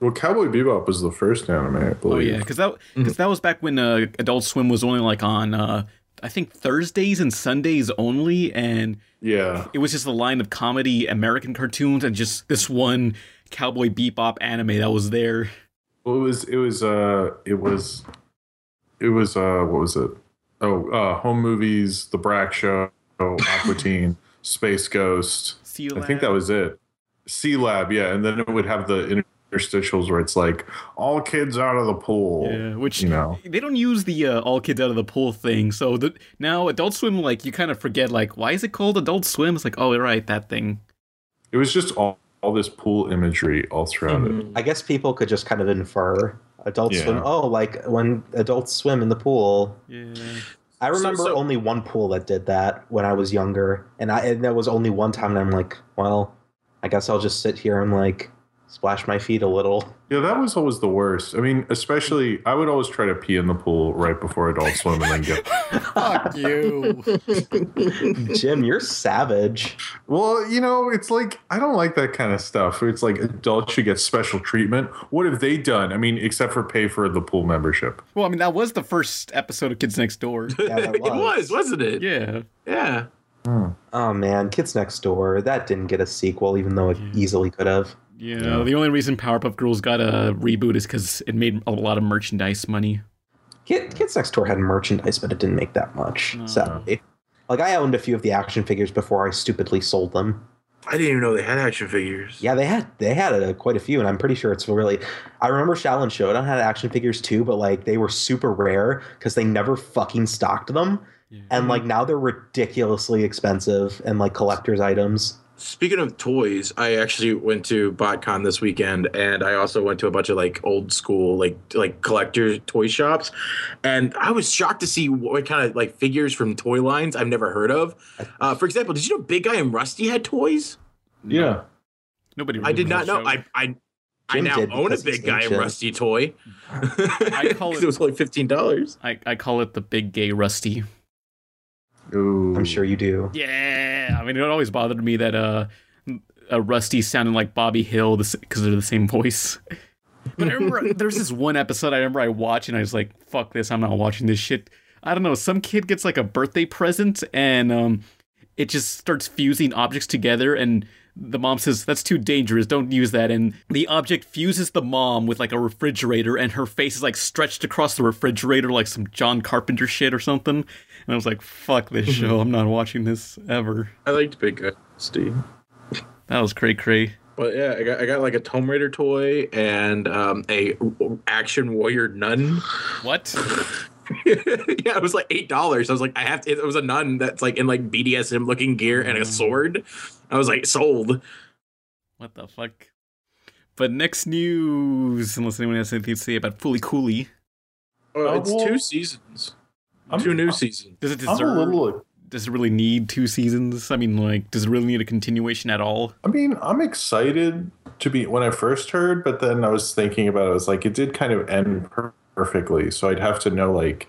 Well, Cowboy Bebop was the first anime, I believe. Oh believe. yeah, because that because that was back when uh, Adult Swim was only like on uh, I think Thursdays and Sundays only, and Yeah. it was just a line of comedy American cartoons and just this one Cowboy Bebop anime that was there. Well, it was it was uh it was it was uh what was it? Oh, uh home movies, The Brak Show, Aqua Teen, Space Ghost. I think that was it. Sealab, yeah, and then it would have the interstitials where it's like all kids out of the pool. Yeah, which you know. they don't use the uh, all kids out of the pool thing. So the, now Adult Swim, like you kind of forget, like why is it called Adult Swim? It's like, oh, right, that thing. It was just all all this pool imagery all throughout it. Mm-hmm. I guess people could just kind of infer Adult Yeah. Swim. Oh, like when adults swim in the pool. Yeah. I remember so- only one pool that did that when I was younger, and I and there was only one time, and I'm like, well, I guess I'll just sit here and like splash my feet a little. Yeah, that was always the worst. I mean, especially I would always try to pee in the pool right before Adult Swim and then get Fuck you. Jim, you're savage. Well, you know, it's like I don't like that kind of stuff. It's like adults should get special treatment. What have they done? I mean, except for pay for the pool membership. well, I mean, that was the first episode of Kids Next Door. Yeah, that it was, wasn't it? yeah. Yeah. Hmm. Oh man, Kids Next Door. That didn't get a sequel, even though it easily could have. Yeah, the only reason Powerpuff Girls got a reboot is because it made a lot of merchandise money. Kid, Kids Next Door had merchandise, but it didn't make that much. Sadly, like I owned a few of the action figures before I stupidly sold them. I didn't even know they had action figures. Yeah, they had they had uh, quite a few, and I'm pretty sure it's really. I remember Xiaolin Showdown had action figures too, but like they were super rare because they never fucking stocked them, and like now they're ridiculously expensive and like collector's items. Speaking of toys, I actually went to BotCon this weekend, and I also went to a bunch of like old school, like like collector toy shops, and I was shocked to see what kind of like figures from toy lines I've never heard of. Uh, for example, did you know Big Guy and Rusty had toys? Yeah. Nobody. I did not know. show. I I, I now own a Big Guy and ancient. Rusty toy. I call it- it was only fifteen dollars. I, I call it the Big Gay Rusty. Ooh. I'm sure you do. Yeah, I mean, it always bothered me that uh, uh Rusty sounded like Bobby Hill because they're the same voice. But I remember there's this one episode I remember I watched and I was like, "Fuck this! I'm not watching this shit." I don't know. Some kid gets like a birthday present and um, it just starts fusing objects together and. The mom says that's too dangerous. Don't use that. And the object fuses the mom with like a refrigerator, and her face is like stretched across the refrigerator like some John Carpenter shit or something. And I was like, "Fuck this show! I'm not watching this ever." I liked Big Guy, Rusty. That was cray cray. But yeah, I got I got like a Tomb Raider toy and um, a action warrior nun. What? yeah, it was like eight dollars. I was like, I have to. It was a nun that's like in like BDSM looking gear and a sword. I was like, sold. What the fuck? But next news, unless anyone has anything to say about Fooly Cooly, Oh, Oh, it's two seasons, I'm- two new seasons. does it I'm a deserve? little. Does it really need two seasons? I mean, like, does it really need a continuation at all? I mean, I'm excited to be when I first heard, but then I was thinking about it. I was like, it did kind of end perfectly, so I'd have to know like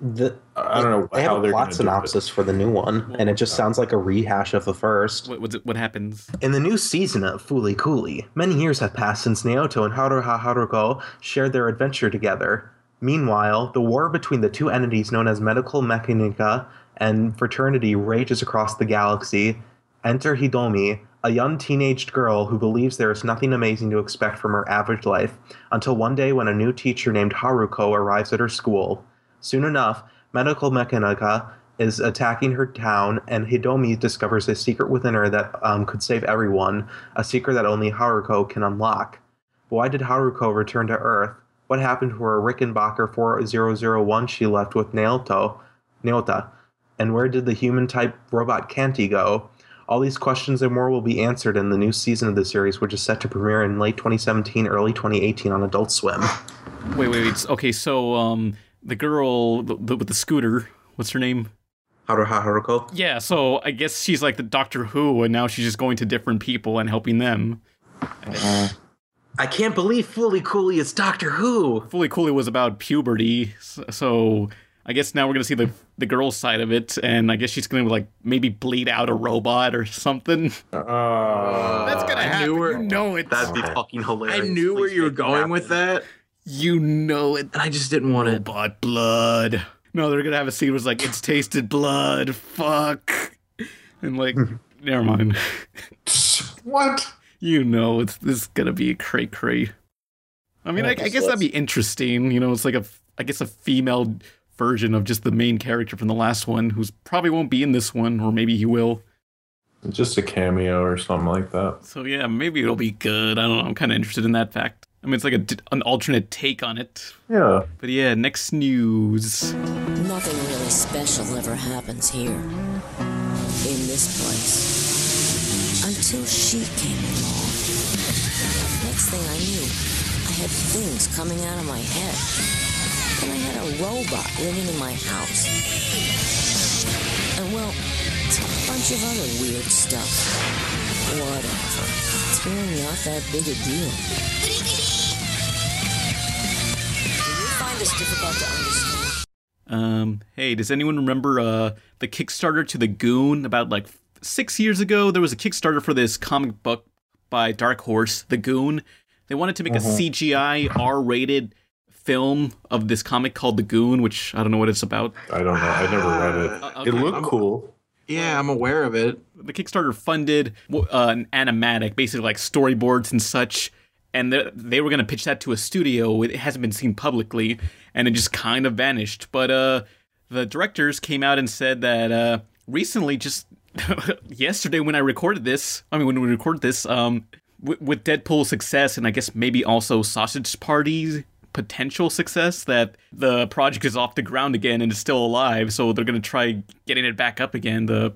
The, I don't know they how have a they're plot gonna do it. synopsis for the new one, and it just sounds like a rehash of the first. What what's it, what happens? In the new season of Fooly Cooly, many years have passed since Naoto and Haruha Haruko shared their adventure together. Meanwhile, the war between the two entities known as Medical Mechanica and Fraternity rages across the galaxy. Enter Hidomi, a young teenaged girl who believes there is nothing amazing to expect from her average life, until one day when a new teacher named Haruko arrives at her school. Soon enough, Medical Mechanica is attacking her town, and Hidomi discovers a secret within her that um, could save everyone, a secret that only Haruko can unlock. Why did Haruko return to Earth? What happened to her Rickenbacker 4001 she left with Naoto, Naota? And where did the human type robot Canti go? All these questions and more will be answered in the new season of the series, which is set to premiere in late 2017, early 2018 on Adult Swim. Wait, wait, wait. Okay, so um, the girl the, the, with the scooter, what's her name? Haruha Haruko? Yeah, so I guess she's like the Doctor Who, and now she's just going to different people and helping them. I can't believe Fooly Cooly is Doctor Who! Fooly Cooly was about puberty, so I guess now we're gonna see the the girl side of it, and I guess she's gonna like maybe bleed out a robot or something. Uh, That's gonna I happen. knew where- you know it. That'd be fucking hilarious. I hilarious. knew where you were going happen. with that, You know it. and I just didn't want it. Robot blood. No, they're gonna have a scene where it's like it's tasted blood. Fuck. And like, never mind. what? You know, it's this is gonna be a cray cray. I mean, I, I guess that'd be interesting. You know, it's like a, I guess a female version of just the main character from the last one, who's probably won't be in this one, or maybe he will. Just a cameo or something like that. So yeah, maybe it'll be good. I don't know. I'm kind of interested in that fact. I mean, it's like a, d- an alternate take on it. Yeah. But yeah, next news. Nothing really special ever happens here. In this place. Until she came along. Next thing I knew, I had things coming out of my head. And I had a robot living in my house. And well, a bunch of other weird stuff. Whatever. It's really not that big a deal. Do you find this difficult to understand? Um, hey, does anyone remember uh the Kickstarter to the Goon about like six years ago? There was a Kickstarter for this comic book by Dark Horse, The Goon. They wanted to make a CGI R-rated film of this comic called The Goon, which I don't know what it's about. I don't know. I never read it. Uh, It okay. looked cool. Yeah, I'm aware of it. the Kickstarter funded uh, an animatic, basically like storyboards and such, and they, they were going to pitch that to a studio. It hasn't been seen publicly, and it just kind of vanished. But uh, the directors came out and said that uh, recently, just yesterday when I recorded this, I mean when we recorded this, um, with, with Deadpool's success, and I guess maybe also Sausage Party's potential success that the project is off the ground again and is still alive so they're going to try getting it back up again the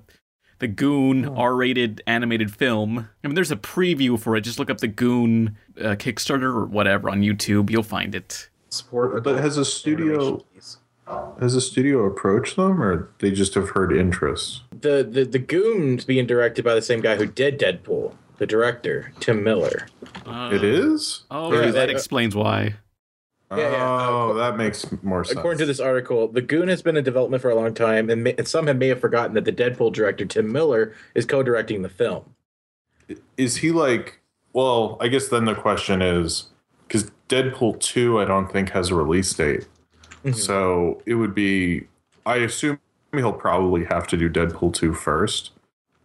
the Goon R-rated animated film. I mean, there's a preview for it. Just look up the Goon uh, Kickstarter or whatever on YouTube. You'll find it. Support But has a studio has a studio approached them, or they just have heard interest? The the the Goon's being directed by the same guy who did Deadpool, the director Tim Miller. it is. Oh, Yeah, okay, that uh, explains why. Yeah, yeah. Oh, that makes more sense. According to this article, the Goon has been in development for a long time, and, may, and some have may have forgotten that the Deadpool director Tim Miller is co-directing the film. is he like? Well, I guess then the question is because Deadpool two, I don't think has a release date, so it would be. I assume he'll probably have to do Deadpool two first,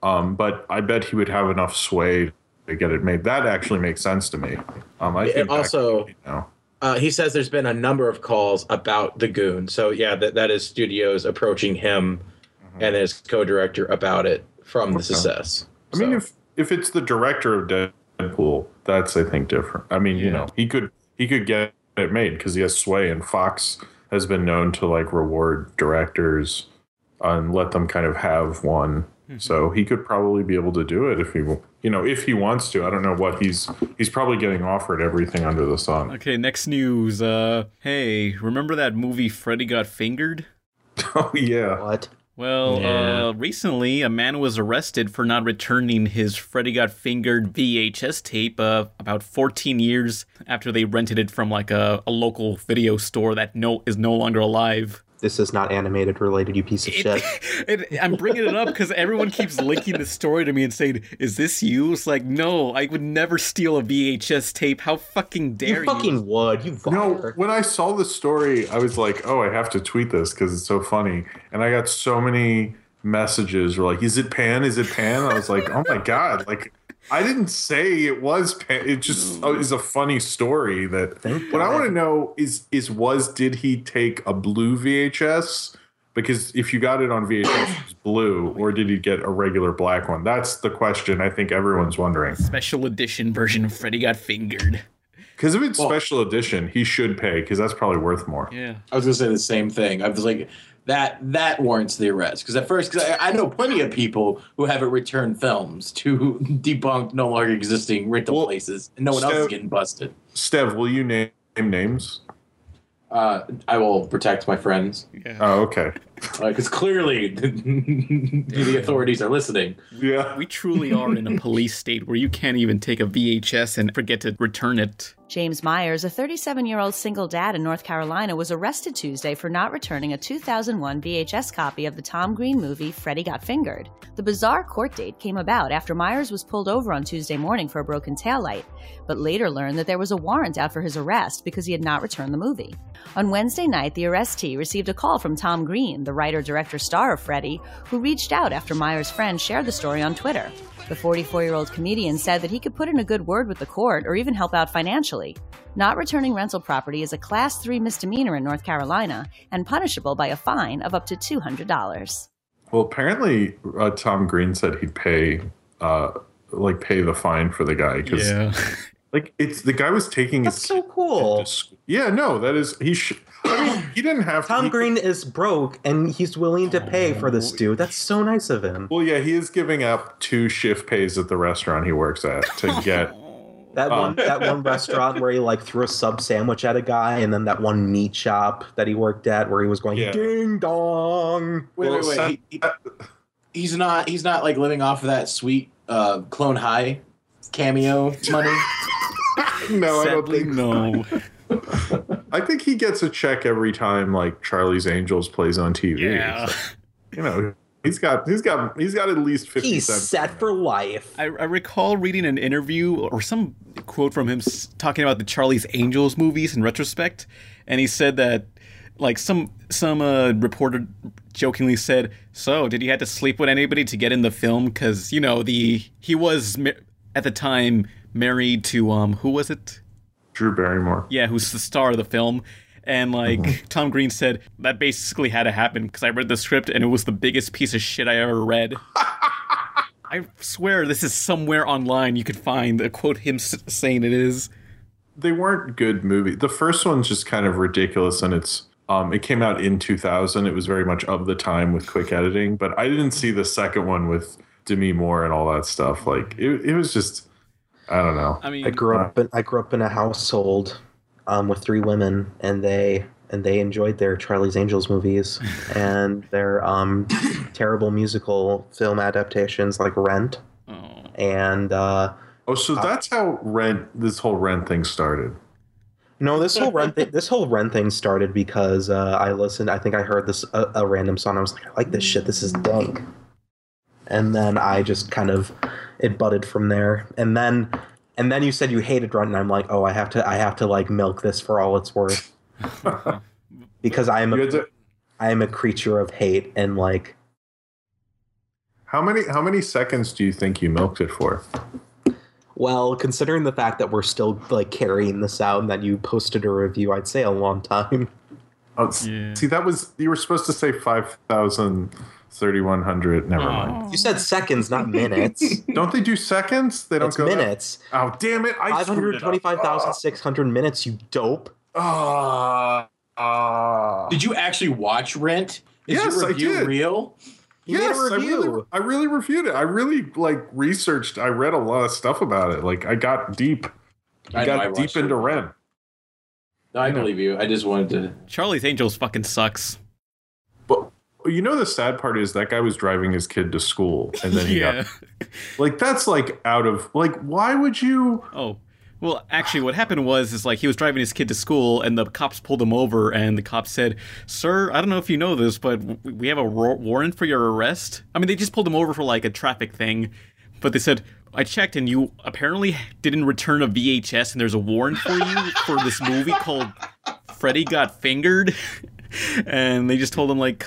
um, but I bet he would have enough sway to get it made. That actually makes sense to me. Um, I think also, could be now. uh, he says there's been a number of calls about the Goon. So yeah, that that is studios approaching him and his co-director about it from the success. I mean, if if it's the director of Deadpool, that's I think different. I mean, you know, he could he could get it made because he has sway, and Fox has been known to like reward directors and let them kind of have one. So he could probably be able to do it if he, you know, if he wants to. I don't know what he's he's probably getting offered everything under the sun. Okay, next news. Uh, hey, remember that movie Freddy Got Fingered? Oh yeah, What? Well, uh, recently a man was arrested for not returning his Freddy Got Fingered VHS tape uh, about 14 years after they rented it from like a, a local video store that no is no longer alive. This is not animated related, you piece of shit. It, I'm bringing it up because everyone keeps linking the story to me and saying, "Is this you?" It's like, no, I would never steal a VHS tape. How fucking dare You you? fucking would. You No, liar. when I saw the story, I was like, "Oh, I have to tweet this because it's so funny." And I got so many messages were like, "Is it Pan? Is it Pan?" I was like, "Oh my god!" Like, I didn't say it was Pan. It just hmm. oh, is a funny story. That what I want to know is is was did he take a blue VHS? Because if you got it on VHS, it's blue, or did he get a regular black one? That's the question. I think everyone's wondering. Special edition version of Freddy Got Fingered. Because if it's special edition, he should pay because that's probably worth more. Yeah. I was gonna say the same thing. I was like, that that warrants the arrest because at first, because I, I know plenty of people who haven't returned films to debunk no longer existing rental Well, places, and no one else is getting busted. Stev, will you name names? Uh, I will protect my friends. Yeah. Oh, okay. Because clearly the authorities are listening. Yeah. We truly are in a police state where you can't even take a VHS and forget to return it. James Myers, a 37 year old single dad in North Carolina, was arrested Tuesday for not returning a 2001 VHS copy of the Tom Green movie Freddy Got Fingered. The bizarre court date came about after Myers was pulled over on Tuesday morning for a broken taillight, but later learned that there was a warrant out for his arrest because he had not returned the movie. On Wednesday night, the arrestee received a call from Tom Green, the writer, director, star of Freddy, who reached out after Myers' friend shared the story on Twitter. The 44 year old comedian said that he could put in a good word with the court or even help out financially. Not returning rental property is a Class 3 misdemeanor in North Carolina and punishable by a fine of up to $200. Well, apparently, uh, Tom Green said he'd pay, uh, like, pay the fine for the guy because, Yeah. like, it's the guy was taking. That's so cool. Yeah, no, that is he. Sh- I mean, he didn't have. Tom he- Green is broke and he's willing to pay for this dude. That's so nice of him. Well, yeah, he is giving up two shift pays at the restaurant he works at to get. That Um, one that one restaurant where he like threw a sub sandwich at a guy, and then that one meat shop that he worked at where he was going Yeah. ding dong. Wait, Well, wait, wait. He- he- he's not. He's not like living off of that sweet uh, Clone High cameo money. no, I don't think. no. I think he gets a check every time like Charlie's Angels plays on TV. Yeah. So, you know, he's got he's got he's got at least fifty He's cents. set for life. I, I recall reading an interview or some quote from him talking about the Charlie's Angels movies in retrospect, and he said that like some some uh, reporter jokingly said, "So did he have to sleep with anybody to get in the film? Because you know the he was ma- at the time married to um who was it? Drew Barrymore. Yeah, who's the star of the film." And like Mm-hmm. Tom Green said, that basically had to happen because I read the script and it was the biggest piece of shit I ever read. I swear this is somewhere online you could find a quote him s- saying it is. They weren't good movies. The first one's just kind of ridiculous, and it's um it came out in two thousand. It was very much of the time with quick editing, but I didn't see the second one with Demi Moore and all that stuff. Like it, it was just I don't know. I mean, I grew up in I grew up in a household um, with three women, and they and they enjoyed their Charlie's Angels movies and their um, terrible musical film adaptations like Rent. And uh, Oh, so that's how Rent this whole Rent thing started. no, this whole Rent thing, this whole Rent thing started because uh, I listened. I think I heard this a, a random song. I was like, I like this shit. This is dank. And then I just kind of it budded from there. And then and then you said you hated Rent, and I'm like, oh, I have to I have to like milk this for all it's worth. because I am You a to- I am a creature of hate and like How many how many seconds do you think you milked it for? well, considering the fact that we're still like carrying this out and that you posted a review, I'd say a long time. Oh, s- See, that was you were supposed to say 5,000, 3,100. Never mind. You said seconds, not minutes. Don't they do seconds? They don't it's go that- minutes. Oh, damn it! I Five hundred twenty-five thousand six hundred minutes. You dope. Ah, ah. Did you actually watch Rent? Is Yes, your I review did. real? You yes, a I really, review. I really reviewed it. I really like researched. I read a lot of stuff about it. Like I got deep. I, I know, I got deep into it. Ren. No, I believe you. I just wanted to. Charlie's Angels fucking sucks. You know the sad part is that guy was driving his kid to school, and then he Yeah. got like that's like out of like why would you? Oh. Well, actually, what happened was is like he was driving his kid to school, and the cops pulled him over, and the cops said, "Sir, I don't know if you know this, but we have a warrant for your arrest." I mean, they just pulled him over for like a traffic thing, but they said, "I checked, and you apparently didn't return a VHS, and there's a warrant for you for this movie called Freddy Got Fingered." And they just told him like,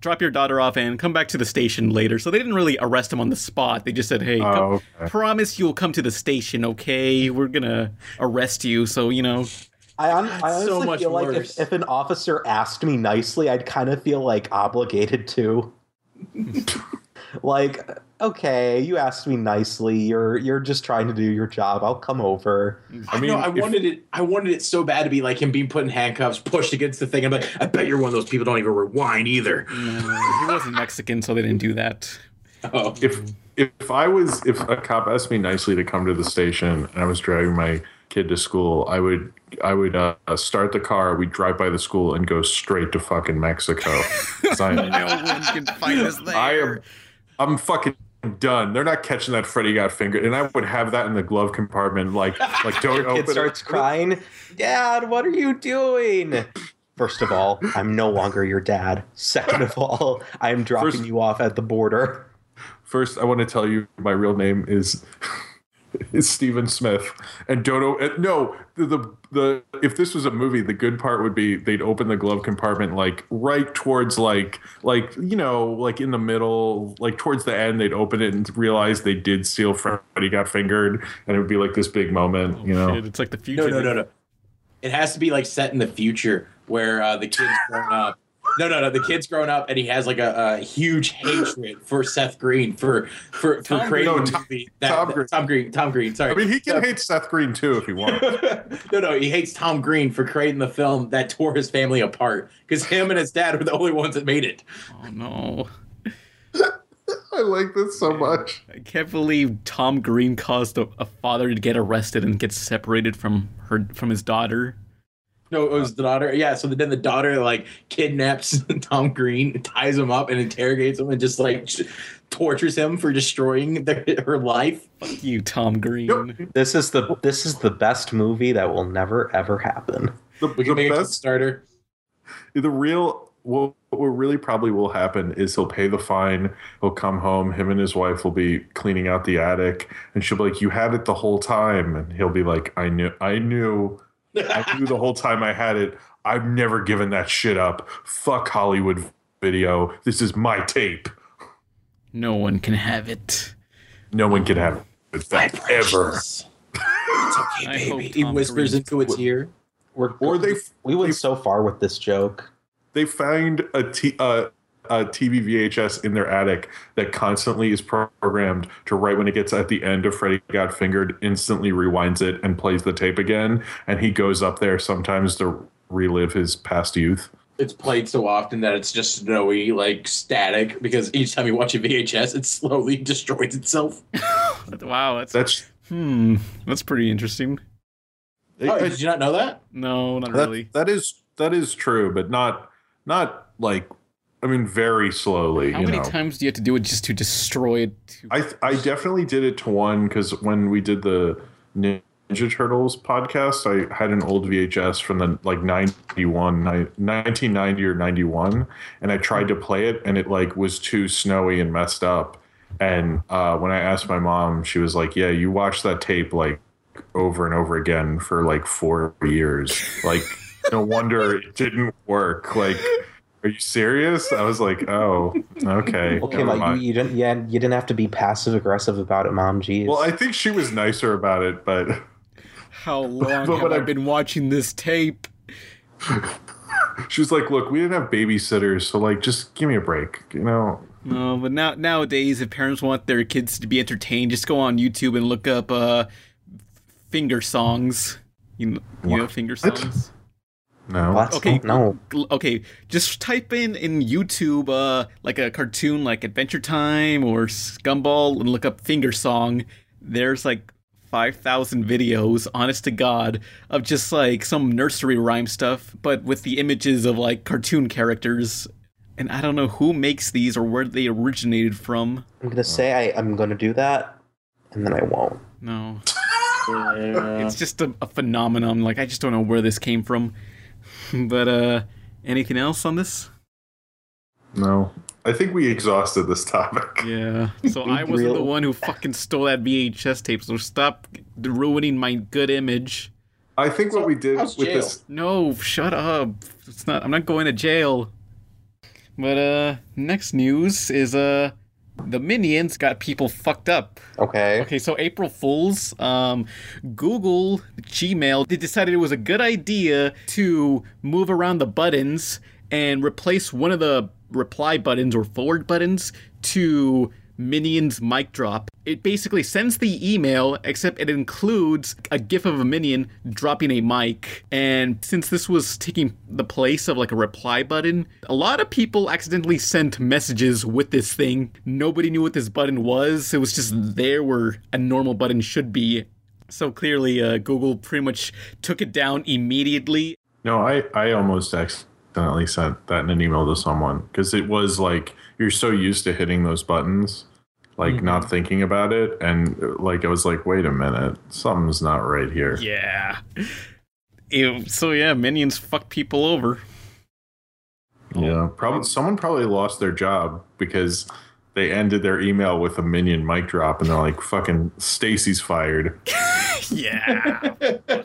drop your daughter off and come back to the station later. So they didn't really arrest him on the spot. They just said, "Hey, oh, come- Oh, okay. promise you'll come to the station, okay? We're gonna arrest you, so you know. I, hon- I honestly so much feel like if, if an officer asked me nicely, I'd kind of feel like obligated to. like, okay, you asked me nicely. You're you're just trying to do your job. I'll come over. I mean, I if- wanted it. I wanted it so bad to be like him being put in handcuffs, pushed against the thing. I'm like, I bet you're one of those people don't even rewind either. he wasn't Mexican, so they didn't do that. Oh, if if I was if a cop asked me nicely to come to the station and I was driving my kid to school, I would I would uh, start the car. We'd drive by the school and go straight to fucking Mexico. I, no one can find us there. I am, I'm fucking done. They're not catching that Freddy got fingered, and I would have that in the glove compartment. Like, like don't open Kid starts crying. Dad, what are you doing? First of all, I'm no longer your dad. Second of all, I am dropping First- you off at the border. First, I want to tell you my real name is is Stephen Smith, and Dodo. uh, No, the, the the if this was a movie, the good part would be they'd open the glove compartment like right towards like like you know like in the middle, like towards the end. They'd open it and realize they did steal Freddy got fingered, and it would be like this big moment. You know, Shit, it's like the future. No, no, no, no. It has to be like set in the future where uh, the kid's grown up. No, no, no. The kid's grown up and he has like a, a huge hatred for Seth Green for for for Tom creating Green. the No, movie. That, Tom that- Green. Tom Green. Tom Green. Sorry. I mean he can hate Seth Green too if he wants. no, no, he hates Tom Green for creating the film that tore his family apart because him and his dad were the only ones that made it. Oh no. I like this so much. I can't believe Tom Green caused a, a father to get arrested and get separated from her from his daughter. No, it was the daughter. Yeah, so then the daughter like kidnaps Tom Green, ties him up, and interrogates him, and just like sh- tortures him for destroying their, her life. Fuck you, Tom Green. This is the this is the best movie that will never ever happen. The, We can the make a best starter. the real what, what really probably will happen is he'll pay the fine he'll come home him and his wife will be cleaning out the attic and she'll be like you had it the whole time and he'll be like i knew i knew i knew the whole time i had it i've never given that shit up fuck hollywood video this is my tape No one can have it. no one can have it back ever It's okay, I baby. He whispers Green- into its ear. We're, or they we went so far with this joke. they find a t uh, a TV VHS in their attic that constantly is programmed to right when it gets at the end of Freddy Got Fingered, instantly rewinds it and plays the tape again. And he goes up there sometimes to relive his past youth. It's played so often that it's just snowy, like static, because each time you watch a VHS, it slowly destroys itself. Wow, that's That's hmm, that's pretty interesting. Oh, did you not know that? No, not that, really. that is that is true, but not not like I mean very slowly. How many know. times do you have to do it just to destroy it? To... I I definitely did it to one because when we did the Ninja Turtles podcast, I had an old VHS from the like 91, 1990 or 91, and I tried to play it, and it like was too snowy and messed up. And uh, when I asked my mom, she was like, "Yeah, you watched that tape like over and over again for like four years. Like, no wonder it didn't work. Like." Are you serious? I was like, "Oh, okay." Okay, like you, mind." you didn't yeah you didn't have to be passive aggressive about it, mom. Jeez. Well, I think she was nicer about it, but How long But have I I- been watching this tape? she was like, "Look, we didn't have babysitters, so like, just give me a break." You know, No, but now nowadays, if parents want their kids to be entertained, just go on YouTube and look up uh, finger songs. You you know finger songs. No. What? Okay, no. Okay, just type in in YouTube uh, like a cartoon like Adventure Time or Scumball and look up finger song. There's like 5,000 videos, honest to God, of just like some nursery rhyme stuff, but with the images of like cartoon characters. And I don't know who makes these or where they originated from. I'm gonna say I, I'm gonna do that, and then I won't. No. It's just a, a phenomenon. Like, I just don't know where this came from. but, uh, anything else on this? No, I think we exhausted this topic. Yeah. So I wasn't the one who fucking stole that VHS tape. So stop ruining my good image. I think what we did how's with jail? this, No, shut up. It's not. I'm not going to jail. But uh, next news is uh, the minions got people fucked up. Okay. Okay, so April Fools, um, Google, Gmail, they decided it was a good idea to move around the buttons and replace one of the reply buttons or forward buttons to Minion's mic drop. It basically sends the email, except it includes a GIF of a minion dropping a mic. And since this was taking the place of like a reply button, a lot of people accidentally sent messages with this thing. Nobody knew what this button was. It was just there where a normal button should be. So clearly, uh, Google pretty much took it down immediately. No, I, I almost accidentally sent that in an email to someone because it was like you're so used to hitting those buttons, like not mm-hmm. thinking about it. And like, I was like, wait a minute, something's not right here. Yeah. Ew. So yeah, minions fuck people over. Yeah, probably someone probably lost their job because they ended their email with a minion mic drop, and they're like, "Fucking Stacy's fired." yeah.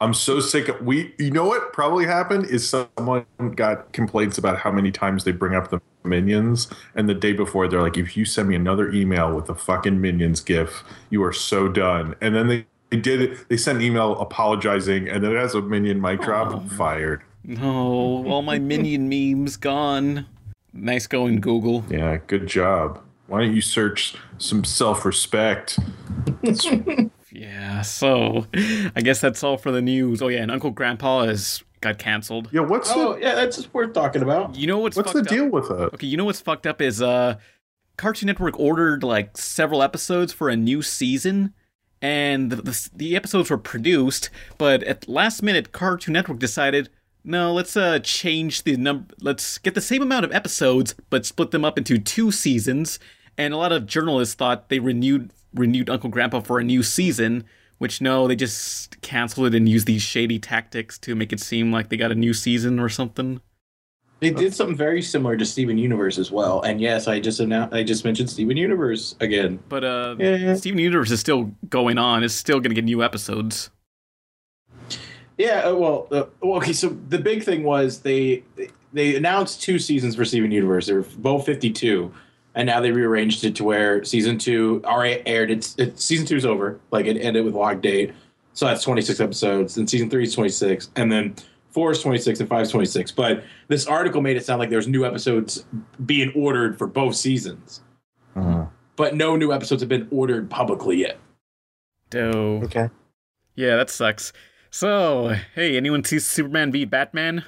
I'm so sick. Of, we, you know what probably happened is someone got complaints about how many times they bring up the minions, and the day before they're like, "If you send me another email with a fucking minions gif, you are so done." And then they. They did it. They sent an email apologizing, and then it has a minion mic drop. Oh. Fired. No, all my minion memes gone. Nice going, Google. Yeah, good job. Why don't you search some self-respect? Yeah, so I guess that's all for the news. Oh yeah, and Uncle Grandpa has got canceled. Yeah, what's Oh, the yeah, that's worth talking about. You know what's what's the fucked deal up? with it? Okay, you know what's fucked up is uh Cartoon Network ordered like several episodes for a new season and the, the, the episodes were produced, but at last minute Cartoon Network decided no, let's uh change the number let's get the same amount of episodes but split them up into two seasons. And a lot of journalists thought they renewed renewed Uncle Grandpa for a new season, which no, they just canceled it and used these shady tactics to make it seem like they got a new season or something. They did something very similar to Steven Universe as well. And yes, I just announced, I just mentioned Steven Universe again. But uh, Yeah. Steven Universe is still going on. It's still going to get new episodes. Yeah, uh, well, uh, okay. So the big thing was they they announced two seasons for Steven Universe. They were both fifty two, and now they rearranged it to where season two already aired. It's, it's season two's over. Like it ended with log date, so that's twenty six episodes. And season three is twenty six, and then four is twenty six and five is twenty six. But this article made it sound like there's new episodes being ordered for both seasons, uh-huh. but no new episodes have been ordered publicly yet. Doe. Okay. Yeah, that sucks. So, hey, anyone see Superman v Batman?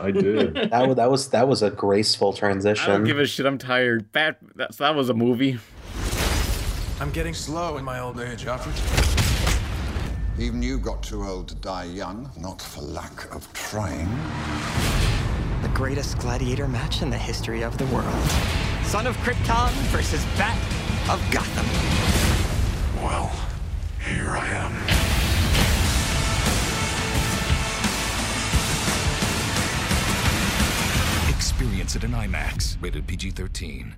I did. That was that was that was a graceful transition. I don't give a shit. I'm tired. Bat. That, that was a movie. I'm getting slow in my old age, Alfred. Even you got too old to die young, not for lack of trying. The greatest gladiator match in the history of the world. Son of Krypton versus Bat of Gotham. Well, here I am. Experience it in IMAX. Rated PG 13.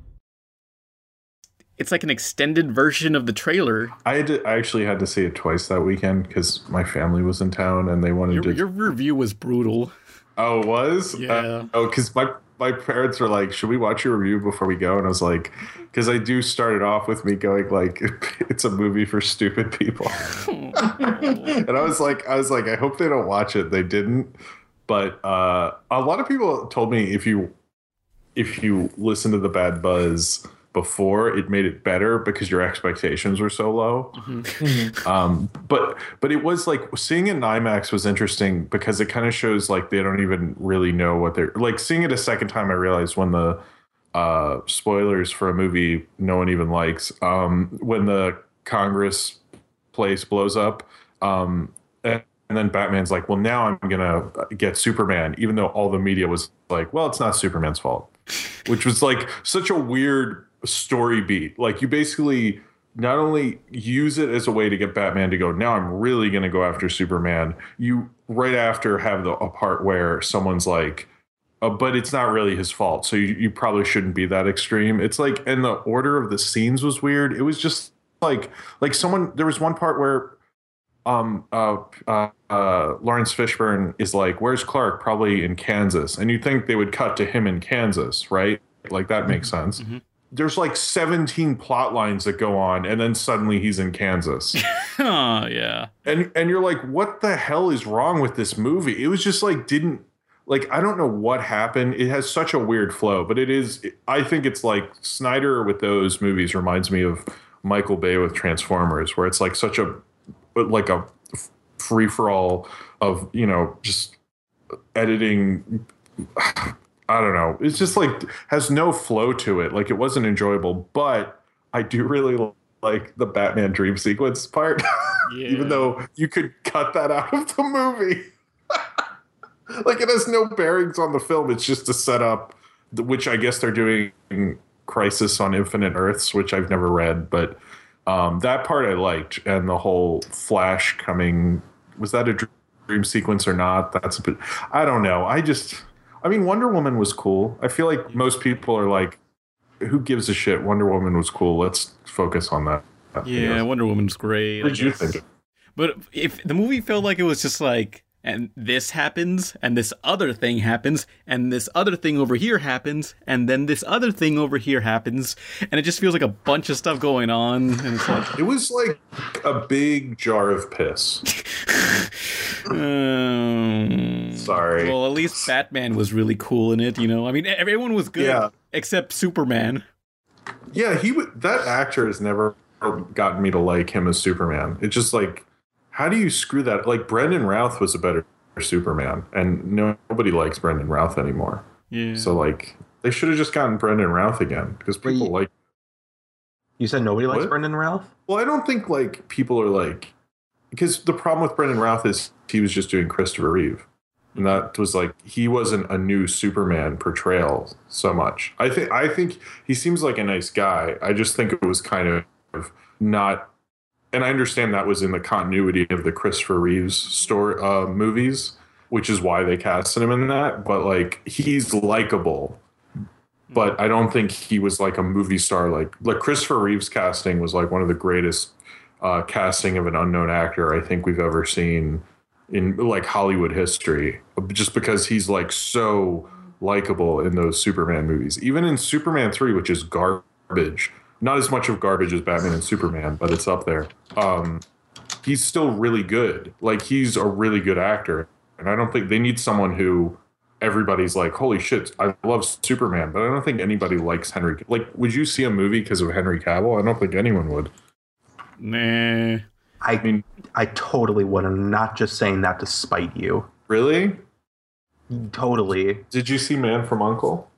It's like an extended version of the trailer. I had to, I actually had to see it twice that weekend because my family was in town and they wanted Your, to. your review was brutal. oh, it was? Yeah. Uh, oh, because my my parents were like, "Should we watch your review before we go?" And I was like, because I do start it off with me going like, "It's a movie for stupid people," and I was like, I was like, I hope they don't watch it. They didn't, but uh, a lot of people told me if you if you listen to the bad buzz before it made it better because your expectations were so low. Um but but it was like seeing it in imax was interesting because it kind of shows like they don't even really know what they're like seeing it a second time i realized when the uh spoilers for a movie no one even likes. Um when the congress place blows up um and, and then batman's like well now i'm gonna get superman even though all the media was like well it's not superman's fault which was like such a weird story beat. Like you basically not only use it as a way to get Batman to go, now I'm really going to go after Superman. You right after have the a part where someone's like, uh, but it's not really his fault. So you, you probably shouldn't be that extreme. It's like, and the order of the scenes was weird. It was just like, like someone, there was one part where um uh, uh uh Laurence Fishburne is like, "Where's Clark?" Probably in Kansas, and you think they would cut to him in Kansas, right? Like that makes sense. There's like 17 plot lines that go on, and then suddenly he's in Kansas, oh, yeah. and and you're like, "What the hell is wrong with this movie?" It was just like didn't like I don't know what happened. It has such a weird flow, but it is. I think it's like Snyder with those movies reminds me of Michael Bay with Transformers, where it's like such a like a free for all of you know just editing. I don't know. It's just like has no flow to it. Like it wasn't enjoyable, but I do really like the Batman dream sequence part, even though you could cut that out of the movie. like it has no bearings on the film. It's just to set up, which I guess they're doing Crisis on Infinite Earths, which I've never read, but um, that part I liked, and the whole Flash coming was that a dream sequence or not? That's a bit. I don't know. I just, I mean, Wonder Woman was cool. I feel like most people are like, who gives a shit? Wonder Woman was cool. Let's focus on that. Yeah, Wonder Woman's great. What I did you think? But if the movie felt like it was just like, and this happens, and this other thing happens, and this other thing over here happens, and then this other thing over here happens, and it just feels like a bunch of stuff going on, and it's like, It was like a big jar of piss. um, Sorry. Well, at least Batman was really cool in it, you know. I mean, everyone was good Yeah. except Superman. Yeah, he would. That actor has never gotten me to like him as Superman. It's just like, how do you screw that? Like Brandon Routh was a better Superman, and nobody likes Brandon Routh anymore. Yeah. So like, they should have just gotten Brandon Routh again because people like. You said nobody likes What? Brandon Routh. Well, I don't think like people are like because the problem with Brandon Routh is he was just doing Christopher Reeve. And that was like he wasn't a new Superman portrayal so much. I think I think he seems like a nice guy. I just think it was kind of not and I understand that was in the continuity of the Christopher Reeves story uh, movies, which is why they casted him in that. But like he's likable, but I don't think he was like a movie star. Like like Christopher Reeves casting was like one of the greatest uh, casting of an unknown actor I think we've ever seen in like Hollywood history. Just because he's like so likable in those Superman movies, even in Superman three, which is garbage. Not as much of garbage as Batman and Superman, but it's up there. Um, he's still really good. Like he's a really good actor, and I don't think they need someone who everybody's like, "Holy shit, I love Superman," but I don't think anybody likes Henry. Like, would you see a movie because of Henry Cavill? I don't think anyone would. Nah. I mean, I totally would. I'm not just saying that to spite you. Really? Totally. Did you see Man from Uncle?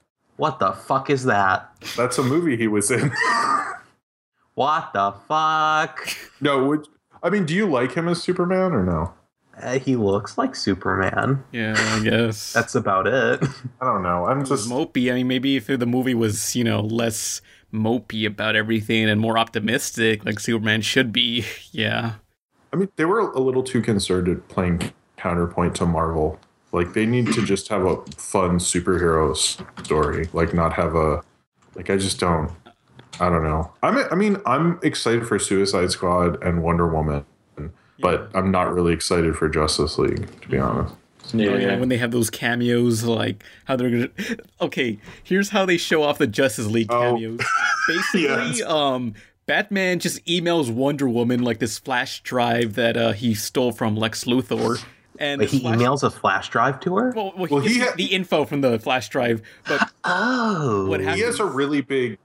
What the fuck is that? That's a movie he was in. What the fuck? no, would I mean? Do you like him as Superman or no? Uh, he looks like Superman. Yeah, I guess. That's about it. I don't know. I'm just mopey. I mean, maybe if the movie was, you know, less mopey about everything and more optimistic, like Superman should be. Yeah. I mean, they were a little too concerned at playing counterpoint to Marvel. Like, they need to just have a fun superhero story. Like, not have a. Like, I just don't. I don't know. I'm. I mean, I'm excited for Suicide Squad and Wonder Woman, but I'm not really excited for Justice League, to be honest. Yeah, yeah, when they have those cameos, like how they're gonna. Okay, here's how they show off the Justice League cameos. Basically, Yes. um, Batman just emails Wonder Woman like this flash drive that uh, he stole from Lex Luthor, and Wait, he flash- emails a flash drive to her? Well, well, Well, he, he ha- the info from the flash drive, but oh, what He happens? has a really big.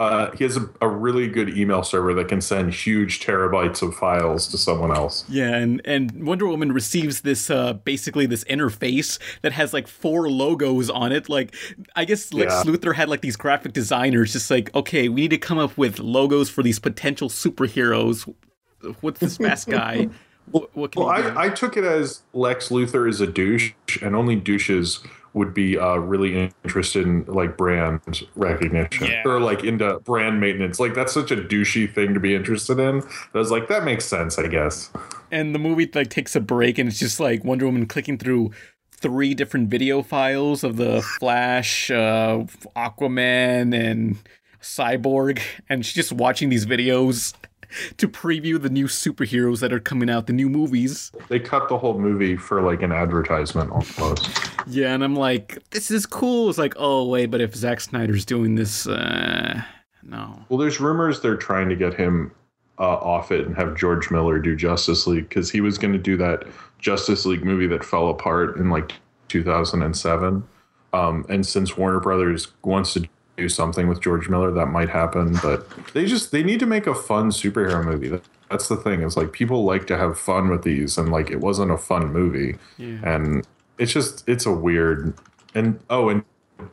Uh, he has a, a really good email server that can send huge terabytes of files to someone else. Yeah, and, and Wonder Woman receives this uh basically this interface that has like four logos on it. Like I guess Lex Yeah. Luthor had like these graphic designers just like, okay, we need to come up with logos for these potential superheroes. What's this fast guy? What, what can Well, he do? I, I took it as Lex Luthor is a douche, and only douches would be uh, really interested in like brand recognition Yeah. or like into brand maintenance. Like that's such a douchey thing to be interested in. I was like, that makes sense, I guess. and the movie like takes a break and it's just like Wonder Woman clicking through three different video files of the Flash, uh, Aquaman, and Cyborg, and she's just watching these videos to preview the new superheroes that are coming out, the new movies. They cut the whole movie for like an advertisement almost. Yeah, and I'm like, this is cool. It's like, oh wait, but if Zack Snyder's doing this, uh, no. Well, there's rumors they're trying to get him uh, off it and have George Miller do Justice League because he was going to do that Justice League movie that fell apart in like 2007. Um, and since Warner Brothers wants to do something with George Miller, that might happen. But they just they need to make a fun superhero movie. That, that's the thing. It's like people like to have fun with these, and like it wasn't a fun movie, Yeah. and it's just it's a weird. And oh, and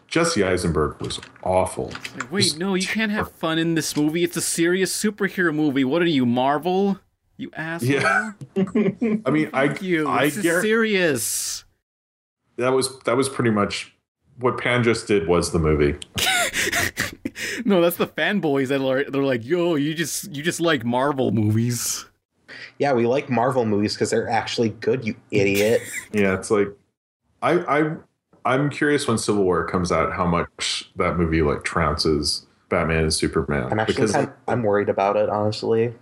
Jesse Eisenberg was awful. Like, wait, no, you can't have fun in this movie. It's a serious superhero movie. What are you, Marvel? You asshole. Yeah. I mean, I you. I This is serious. that was that was pretty much what Pan just did was the movie. No, that's the fanboys that are they're like, yo, you just you just like Marvel movies. Yeah, we like Marvel movies because they're actually good, you idiot. Yeah, it's like I I I'm curious when Civil War comes out how much that movie like trounces Batman and Superman. I'm actually kind I'm worried about it, honestly.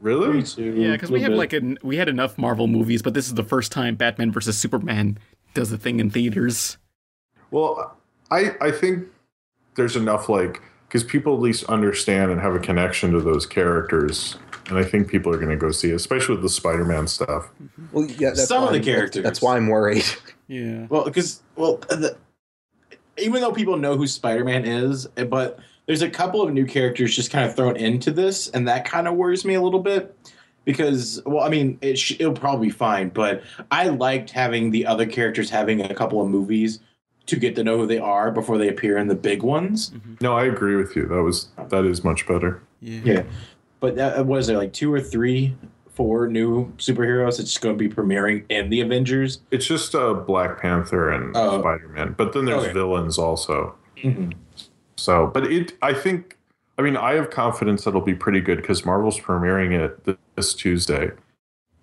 really? Yeah, because we have like an we had enough Marvel movies, but this is the first time Batman versus Superman does a thing in theaters. Well, I I think there's enough like because people at least understand and have a connection to those characters, and I think people are going to go see it, especially with the Spider-Man stuff. Well, yeah, that's Some of the I'm- characters. That's why I'm worried. Yeah. Well, because well, the, even though people know who Spider-Man is, eh, but there's a couple of new characters just kind of thrown into this, and that kind of worries me a little bit. Because, well, I mean, it sh- it'll probably be fine, but I liked having the other characters having a couple of movies to get to know who they are before they appear in the big ones. No, I agree with you. That was that is much better. Yeah. But that, was there, like two or three, four new superheroes that's going to be premiering in the Avengers? It's just uh, Black Panther and Oh. Spider-Man, but then there's Okay. villains also. Mhm. So, but it, I think, I mean, I have confidence that it'll be pretty good because Marvel's premiering it this Tuesday,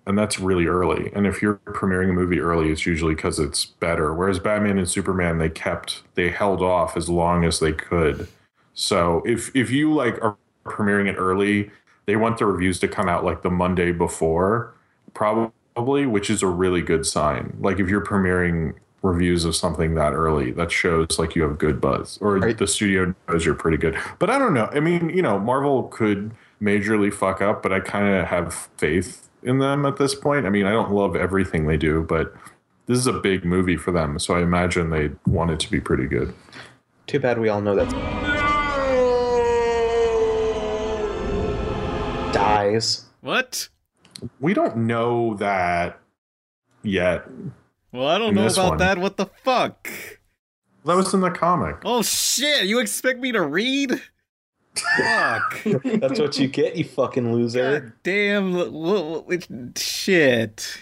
and that's really early. And if you're premiering a movie early, it's usually because it's better. Whereas Batman and Superman, they kept, they held off as long as they could. So if if you like are premiering it early, they want the reviews to come out like the Monday before, probably, which is a really good sign. Like if you're premiering reviews of something that early, that shows like you have good buzz, or the studio knows you're pretty good. But I don't know. I mean, you know, Marvel could majorly fuck up, but I kind of have faith in them at this point. I mean, I don't love everything they do, but this is a big movie for them, so I imagine they want it to be pretty good. Too bad we all know that dies. What? We don't know that yet. Well, I don't know about one. that. What the fuck? That was in the comic. Oh shit! You expect me to read? Fuck. That's what you get, you fucking loser. Damn. l- l- l- Shit.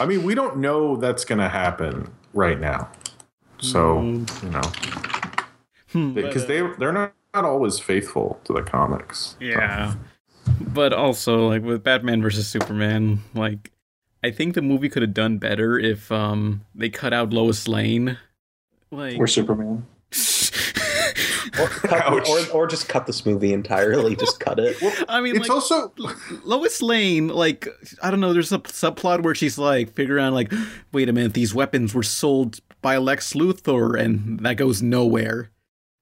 I mean, we don't know that's going to happen right now. So, you know, Hmm, because but, they they're not, not always faithful to the comics. Yeah. But also, like with Batman versus Superman, like I think the movie could have done better if um they cut out Lois Lane. Like Or Superman. Or, cut, or, or just cut this movie entirely. Just cut it. I mean, It's like, also Lois Lane, like I don't know. There's a subplot where she's like figuring out, like, wait a minute, these weapons were sold by Lex Luthor, and that goes nowhere.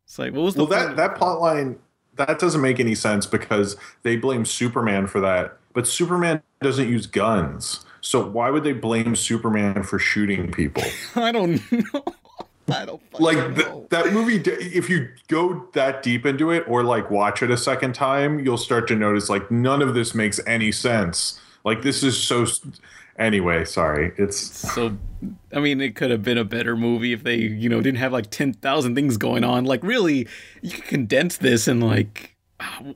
It's like, what was the well that that plot line that doesn't make any sense because they blame Superman for that, but Superman doesn't use guns. So why would they blame Superman for shooting people? I don't know. I don't like th- that movie if you go that deep into it or like watch it a second time you'll start to notice like none of this makes any sense like this is so anyway sorry it's so. I mean, it could have been a better movie if they, you know, didn't have like ten thousand things going on. Like, really, you could condense this and like.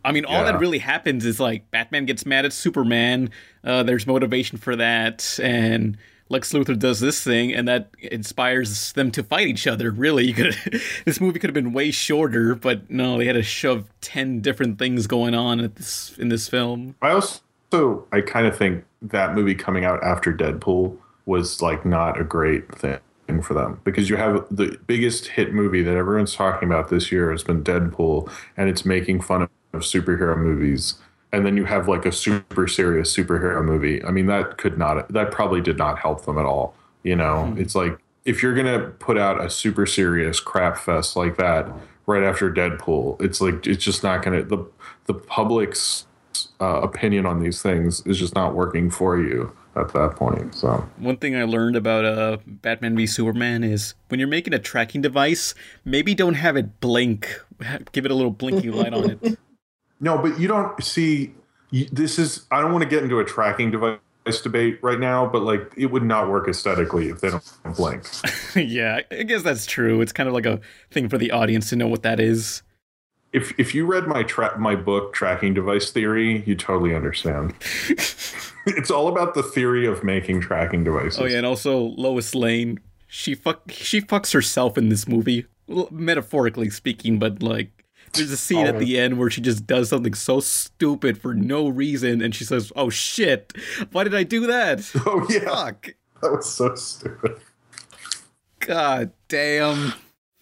I mean, all Yeah. that really happens is like Batman gets mad at Superman. Uh, there's motivation for that, and Lex Luthor does this thing, and that inspires them to fight each other. Really, you this movie could have been way shorter, but no, they had to shove ten different things going on at this in this film. i also i kind of think that movie coming out after deadpool was like not a great thing for them because you have the biggest hit movie that everyone's talking about this year has been deadpool and it's making fun of superhero movies and then you have like a super serious superhero movie i mean that could not that probably did not help them at all you know it's like if you're gonna put out a super serious crap fest like that right after deadpool it's like it's just not gonna the the public's uh, opinion on these things is just not working for you at that point so One thing I learned about uh, Batman v Superman is when you're making a tracking device, maybe don't have it blink. Give it a little blinky light on it. No, but you don't see. This is. I don't want to get into a tracking device debate right now, but like it would not work aesthetically if they don't blink. yeah, I guess that's true. It's kind of like a thing for the audience to know what that is. If if you read my tra- my book tracking device theory, you totally understand. it's all about the theory of making tracking devices. Oh yeah, and also Lois Lane, she fuck she fucks herself in this movie, metaphorically speaking. But like, there's a scene at Oh. the end where she just does something so stupid for no reason, and she says, "Oh shit, why did I do that? Oh yeah, fuck, that was so stupid. god damn."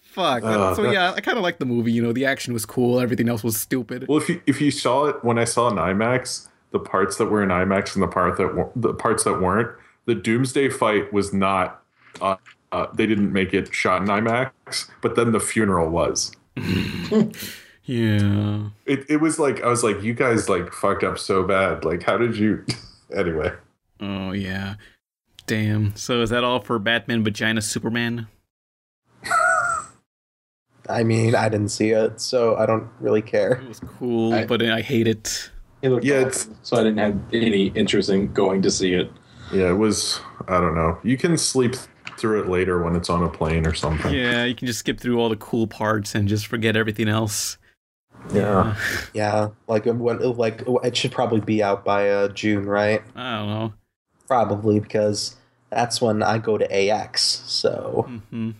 Fuck. Uh, so yeah, I kind of like the movie. You know, the action was cool. Everything else was stupid. Well, if you if you saw it when I saw it in IMAX, the parts that were in IMAX and the part that the parts that weren't, the Doomsday fight was not. Uh, uh, they didn't make it shot in IMAX, but then the funeral was. Yeah. It it was like I was like, you guys like fucked up so bad. Like, how did you? anyway, Oh yeah. Damn. So is that all for Batman Vagina Superman? I mean, I didn't see it, so I don't really care. It was cool, but I hate it. It looked Yeah, awesome, so I didn't have any interest in going to see it. yeah, it was. I don't know. You can sleep through it later when it's on a plane or something. Yeah, you can just skip through all the cool parts and just forget everything else. Yeah, yeah. Like when, like it should probably be out by uh, June, right? I don't know. Probably because that's when I go to AX. So hmm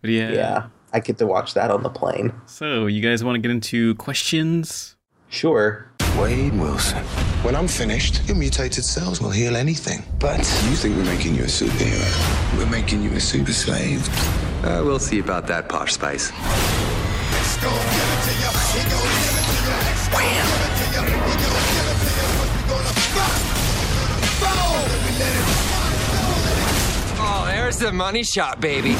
But yeah. yeah, I get to watch that on the plane. So you guys want to get into questions? Sure. Wade Wilson. When I'm finished, your mutated cells will heal anything. But you think we're making you a superhero? We're making you a super slave. Uh, we'll see about that, Posh Spice. Oh, there's the money shot, baby.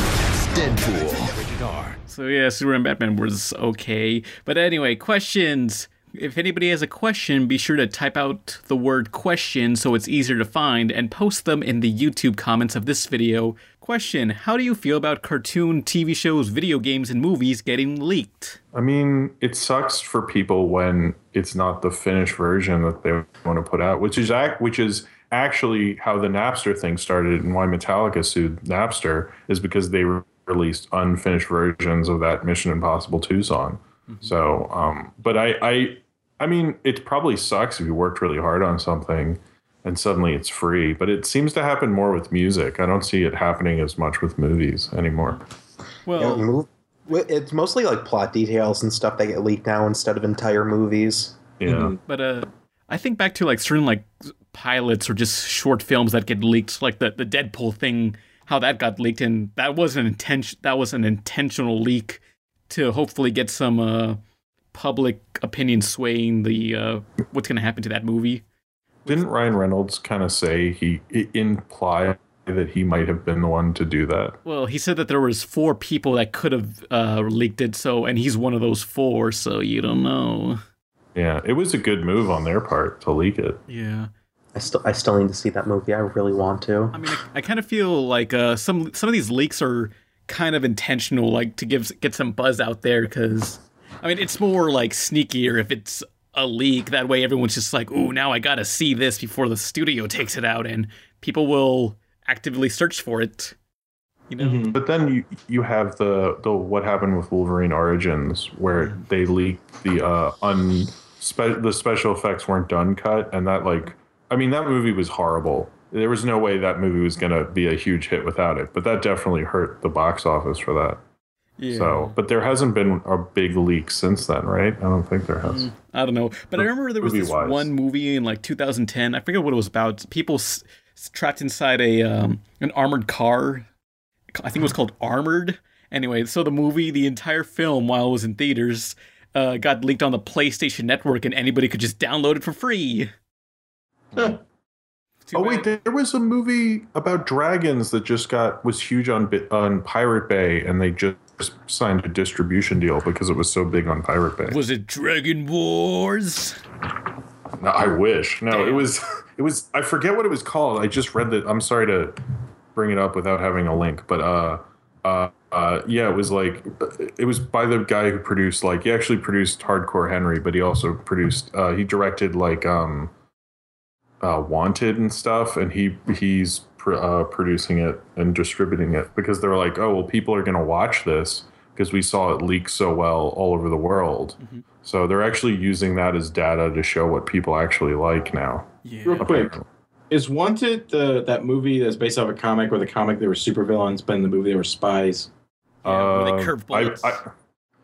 Deadpool. Rated R. So yeah, Superman Batman was okay. But anyway, questions. If anybody has a question, be sure to type out the word question so it's easier to find and post them in the YouTube comments of this video. Question How do you feel about cartoon, TV shows, video games, and movies getting leaked? I mean, it sucks for people when it's not the finished version that they want to put out, which is act, which is actually how the Napster thing started and why Metallica sued Napster is because they re- released unfinished versions of that Mission Impossible 2 song. So, um, but I, I, I mean, it probably sucks if you worked really hard on something and suddenly it's free, but it seems to happen more with music. I don't see it happening as much with movies anymore. Well, Yeah, it's mostly like plot details and stuff that get leaked now instead of entire movies. Yeah. But uh, I think back to like certain like pilots or just short films that get leaked, like the the Deadpool thing, how that got leaked, and that was an intention that was an intentional leak to hopefully get some uh, public opinion swaying the uh, what's going to happen to that movie. Didn't Ryan Reynolds kind of say he imply that he might have been the one to do that? Well, he said that there was four people that could have uh, leaked it, so and he's one of those four, so you don't know. Yeah, it was a good move on their part to leak it. Yeah. I still I still need to see that movie. I really want to. I mean, I, I kind of feel like uh, some some of these leaks are kind of intentional, like to give get some buzz out there. Because I mean, it's more like sneakier if it's a leak. That way, everyone's just like, "Ooh, now I gotta see this before the studio takes it out," and people will actively search for it. You know, But then you you have the the what happened with Wolverine Origins, where they leaked the uh un spe- the special effects weren't done cut, and that like I mean that movie was horrible. There was no way that movie was gonna be a huge hit without it, but that definitely hurt the box office for that. Yeah. So, but there hasn't been a big leak since then, right? I don't think there has. I don't know, but I remember there was this Movie-wise. one movie in like 2010. I forget what it was about. People s- s- trapped inside a um, an armored car. I think it was called Armored. Anyway, so the movie, the entire film, while it was in theaters, uh, got leaked on the PlayStation Network, and anybody could just download it for free. Oh wait, there was a movie about dragons that just got was huge on on Pirate Bay, and they just signed a distribution deal because it was so big on Pirate Bay. Was it Dragon Wars? No, I wish. No, it was. It was. I forget what it was called. I just read that. I'm sorry to bring it up without having a link, but uh, uh, uh, yeah, it was like it was by the guy who produced like he actually produced Hardcore Henry, but he also produced. Uh, he directed like um, uh, Wanted and stuff, and he he's pr- uh, producing it and distributing it because they're like, oh well, people are going to watch this because we saw it leak so well all over the world. So they're actually using that as data to show what people actually like now. Real quick, is Wanted the that movie that's based off a comic where the comic they were supervillains, but in the movie they were spies? Um, curve I, bullets. I,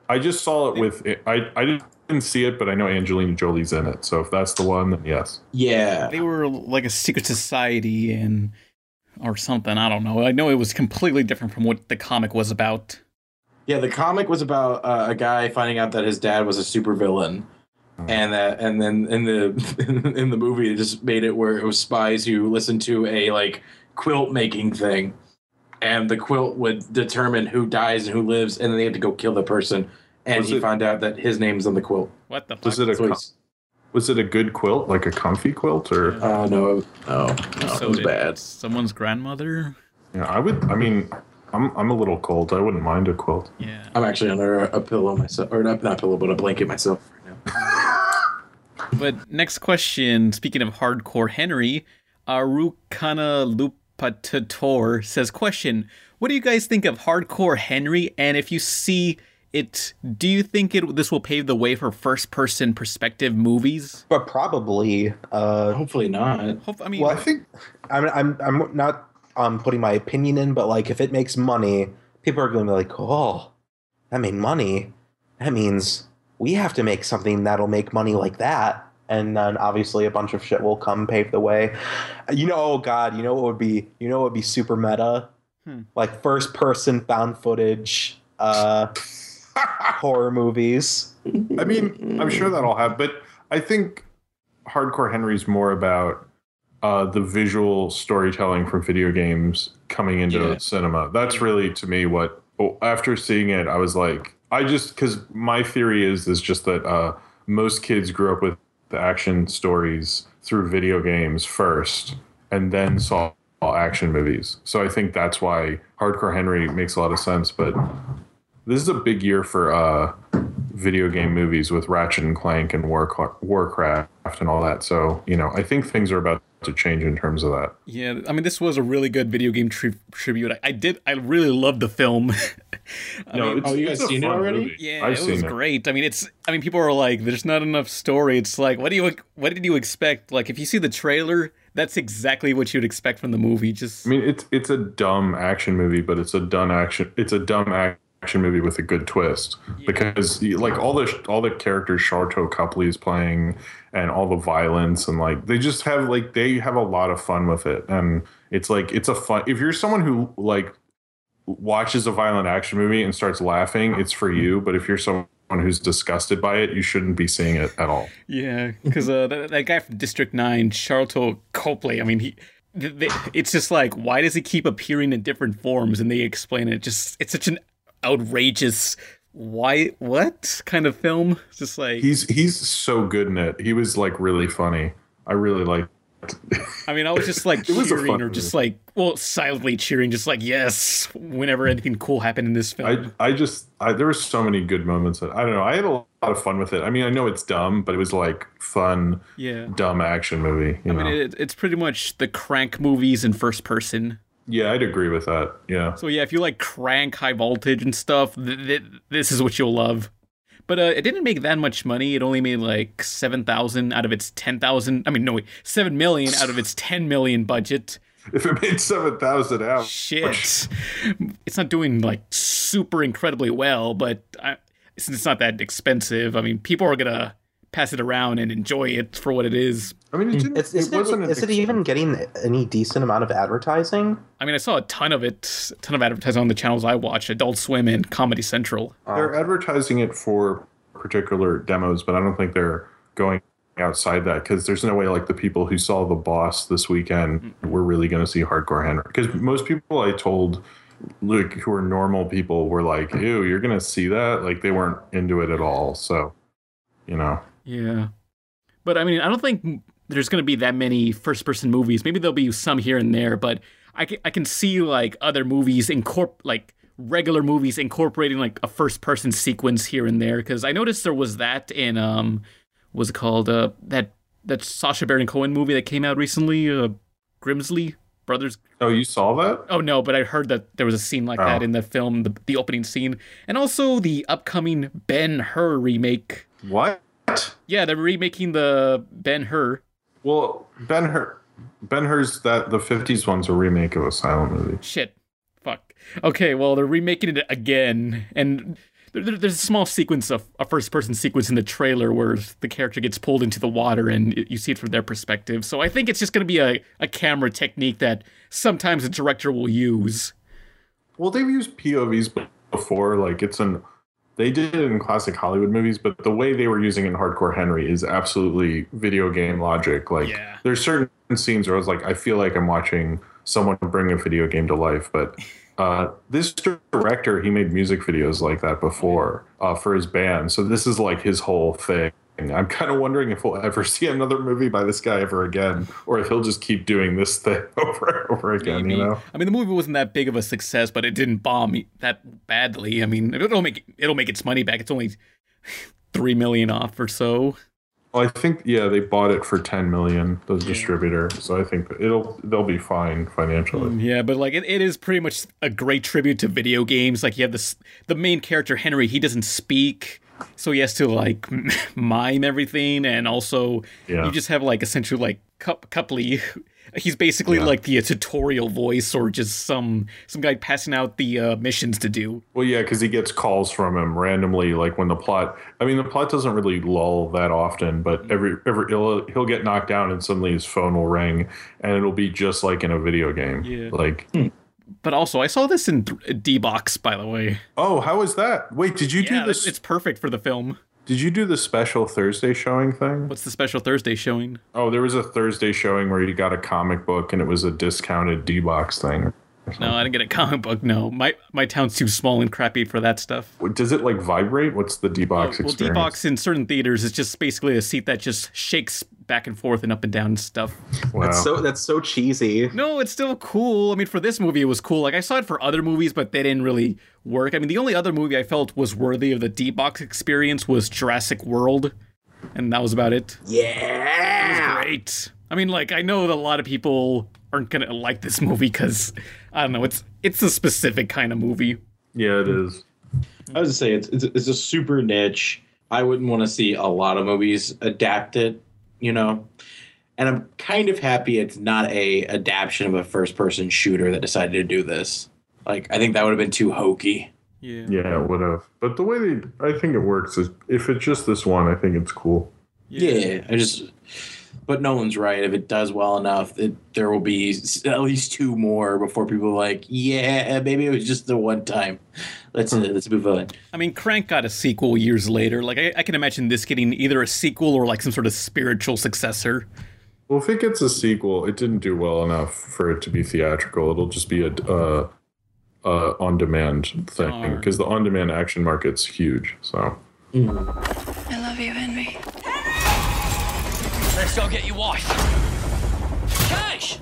I just saw it with I I didn't see it, but I know Angelina Jolie's in it. So if that's the one, then yes. Yeah. They were like a secret society and or something. I don't know. I know it was completely different from what the comic was about. Yeah, the comic was about uh, a guy finding out that his dad was a supervillain, and that and then in the in the movie they just made it where it was spies who listened to a like quilt making thing, and the quilt would determine who dies and who lives, and then they had to go kill the person, and Was he it- found out that his name's on the quilt. What the Was it a So com- he's- was it a good quilt, like a comfy quilt, or? Uh, no, no, no, So it was bad. Someone's grandmother. Yeah, I would. I mean, I'm I'm a little cold. I wouldn't mind a quilt. Yeah. I'm actually under a, a pillow myself, or not not pillow, but a blanket myself right now. But next question. Speaking of hardcore Henry, Arukana Lupatator says, "Question: What do you guys think of hardcore Henry? And if you see it, do you think it this will pave the way for first-person perspective movies? But probably. Uh, Hopefully not. I mean, well, I think I'm I'm I'm not um putting my opinion in, but like if it makes money, people are going to be like, oh, that made money. That means we have to make something that'll make money like that. And then obviously a bunch of shit will come pave the way. You know, oh god, you know what would be you know what would be super meta? Hmm. Like first person found footage uh horror movies. I mean, I'm sure that'll have, but I think Hardcore Henry's more about uh, the visual storytelling from video games coming into Yeah. cinema. That's really to me what. oh, After seeing it, I was like, I just because my theory is is just that uh, most kids grew up with the action stories through video games first, and then saw action movies. So I think that's why Hardcore Henry makes a lot of sense. But this is a big year for uh, video game movies with Ratchet and Clank and War- Warcraft and all that. So you know, I think things are about to change in terms of that. Yeah, I mean, this was a really good video game tri- tribute. I, I did, I really loved the film. No, mean- it's- Oh, you it's guys a seen it already? movie. Yeah, I've it seen was it. great. I mean, it's. I mean, people are like, "There's not enough story." It's like, what do you? What did you expect? Like, if you see the trailer, that's exactly what you'd expect from the movie. Just I mean, it's it's a dumb action movie, but it's a dumb action. It's a dumb action movie with a good twist because like all the all the characters Sharlto Copley is playing and all the violence and like they just have like they have a lot of fun with it and it's like it's a fun if you're someone who like watches a violent action movie and starts laughing it's for you but if you're someone who's disgusted by it you shouldn't be seeing it at all yeah, because uh, that, that guy from District Nine, Charlton Copley. I mean, he. It's just like, why does he keep appearing in different forms? And they explain it. Just, it's such an outrageous, why, what kind of film? Just like, he's he's so good in it he was like really funny i really like I mean, I was just like It was a cheering, or just like, well, silently cheering, just like yes, whenever anything cool happened in this film. I I just I, there were so many good moments. That, I don't know. I had a lot of fun with it. I mean, I know it's dumb, but it was like fun, Yeah. dumb action movie. You I know? mean, it, it's pretty much the Crank movies in first person. Yeah, I'd agree with that. Yeah. So yeah, if you like Crank, High Voltage, and stuff, th- th- this is what you'll love. But uh, it didn't make that much money. It only made like seven thousand out of its ten thousand. I mean, no, wait, seven million out of its ten million budget. If it made seven thousand out, shit, it's not doing like super incredibly well. But I, since it's not that expensive, I mean, people are gonna pass it around and enjoy it for what it is. I mean, it, It's, isn't it, is it even getting any decent amount of advertising? I mean, I saw a ton of it, a ton of advertising on the channels I watch, Adult Swim and Comedy Central. they're oh, advertising it for particular demos, but I don't think they're going outside that because there's no way like the people who saw the boss this weekend mm. were really going to see hardcore henry because most people i told like who are normal people were like ew you're going to see that like they weren't into it at all so you know Yeah. But I mean, I don't think there's going to be that many first person movies. Maybe there'll be some here and there, but I can, I can see like other movies incorp like regular movies incorporating like a first person sequence here and there cuz I noticed there was that in um was it called uh that that Sacha Baron Cohen movie that came out recently, uh, Grimsby Brothers. Oh, you saw that? Oh no, but I heard that there was a scene like that Oh. in the film, the, the opening scene, and also the upcoming Ben Hur remake. What? Yeah, they're remaking the Ben Hur. Well, Ben Hur, Ben Hur's that the '50s one's a remake of a silent movie. Shit. Fuck. Okay, well, they're remaking it again, and there, there- there's a small sequence of a first person sequence in the trailer where the character gets pulled into the water and y- you see it from their perspective. So I think it's just going to be a, a camera technique that sometimes a director will use. Well, they've used POVs before. Like it's an they did it in classic Hollywood movies, but the way they were using it in Hardcore Henry is absolutely video game logic. Like there's certain scenes where I was like, I feel like I'm watching someone bring a video game to life. But uh, this director, he made music videos like that before uh, for his band. So this is like his whole thing. I'm kind of wondering if we'll ever see another movie by this guy ever again, or if he'll just keep doing this thing over and over again. You know? I mean, the movie wasn't that big of a success, but it didn't bomb that badly. I mean, it'll make it'll make its money back. It's only three million off or so. Well, I think yeah, they bought it for ten million, the distributor. So I think it'll they'll be fine financially. Mm, yeah, but like it, it is pretty much a great tribute to video games. Like you have this the main character Henry, he doesn't speak, so he has to like mime everything, and also Yeah. you just have like essentially like Cup Cupley. He's basically Yeah. like the uh, tutorial voice, or just some some guy passing out the uh, missions to do. Well, yeah, because he gets calls from him randomly, like when the plot. I mean, the plot doesn't really lull that often, but every every he'll, he'll get knocked down, and suddenly his phone will ring, and it'll be just like in a video game. Yeah. Like, But also, I saw this in D box, by the way. oh, how was that? Wait, did you Yeah, do this? It's perfect for the film. Did you do the special Thursday showing thing? What's the special Thursday showing? Oh, there was a Thursday showing where you got a comic book, and it was a discounted D box thing. No, I didn't get a comic book. No, my my town's too small and crappy for that stuff. Does it like vibrate? What's the D box Well, experience? D box in certain theaters is just basically a seat that just shakes back and forth and up and down and stuff. That's so that's so cheesy. No, it's still cool. I mean, for this movie, it was cool. Like I saw it for other movies, but they didn't really work. I mean, the only other movie I felt was worthy of the D box experience was Jurassic World, and that was about it. Yeah, it was great. I mean, like I know that a lot of people aren't gonna like this movie because I don't know. It's it's a specific kind of movie. Yeah, it is. I was to say it's, it's it's a super niche. I wouldn't want to see a lot of movies adapt it, you know. And I'm kind of happy it's not a adaptation of a first person shooter that decided to do this. Like I think that would have been too hokey. Yeah. Yeah, it would have. But the way they, I think it works is if it's just this one, I think it's cool. Yeah. I just but Nolan's right. If it does well enough, it, there will be at least two more before people are like, yeah, maybe it was just the one time. Let's uh, let's move on. I mean, Crank got a sequel years later. Like I, I can imagine this getting either a sequel or like some sort of spiritual successor. Well, if it gets a sequel, it didn't do well enough for it to be theatrical. It'll just be a uh, uh, on-demand thing because the on-demand action market's huge. So I love you, Henry. Let's go get your wife. Cash!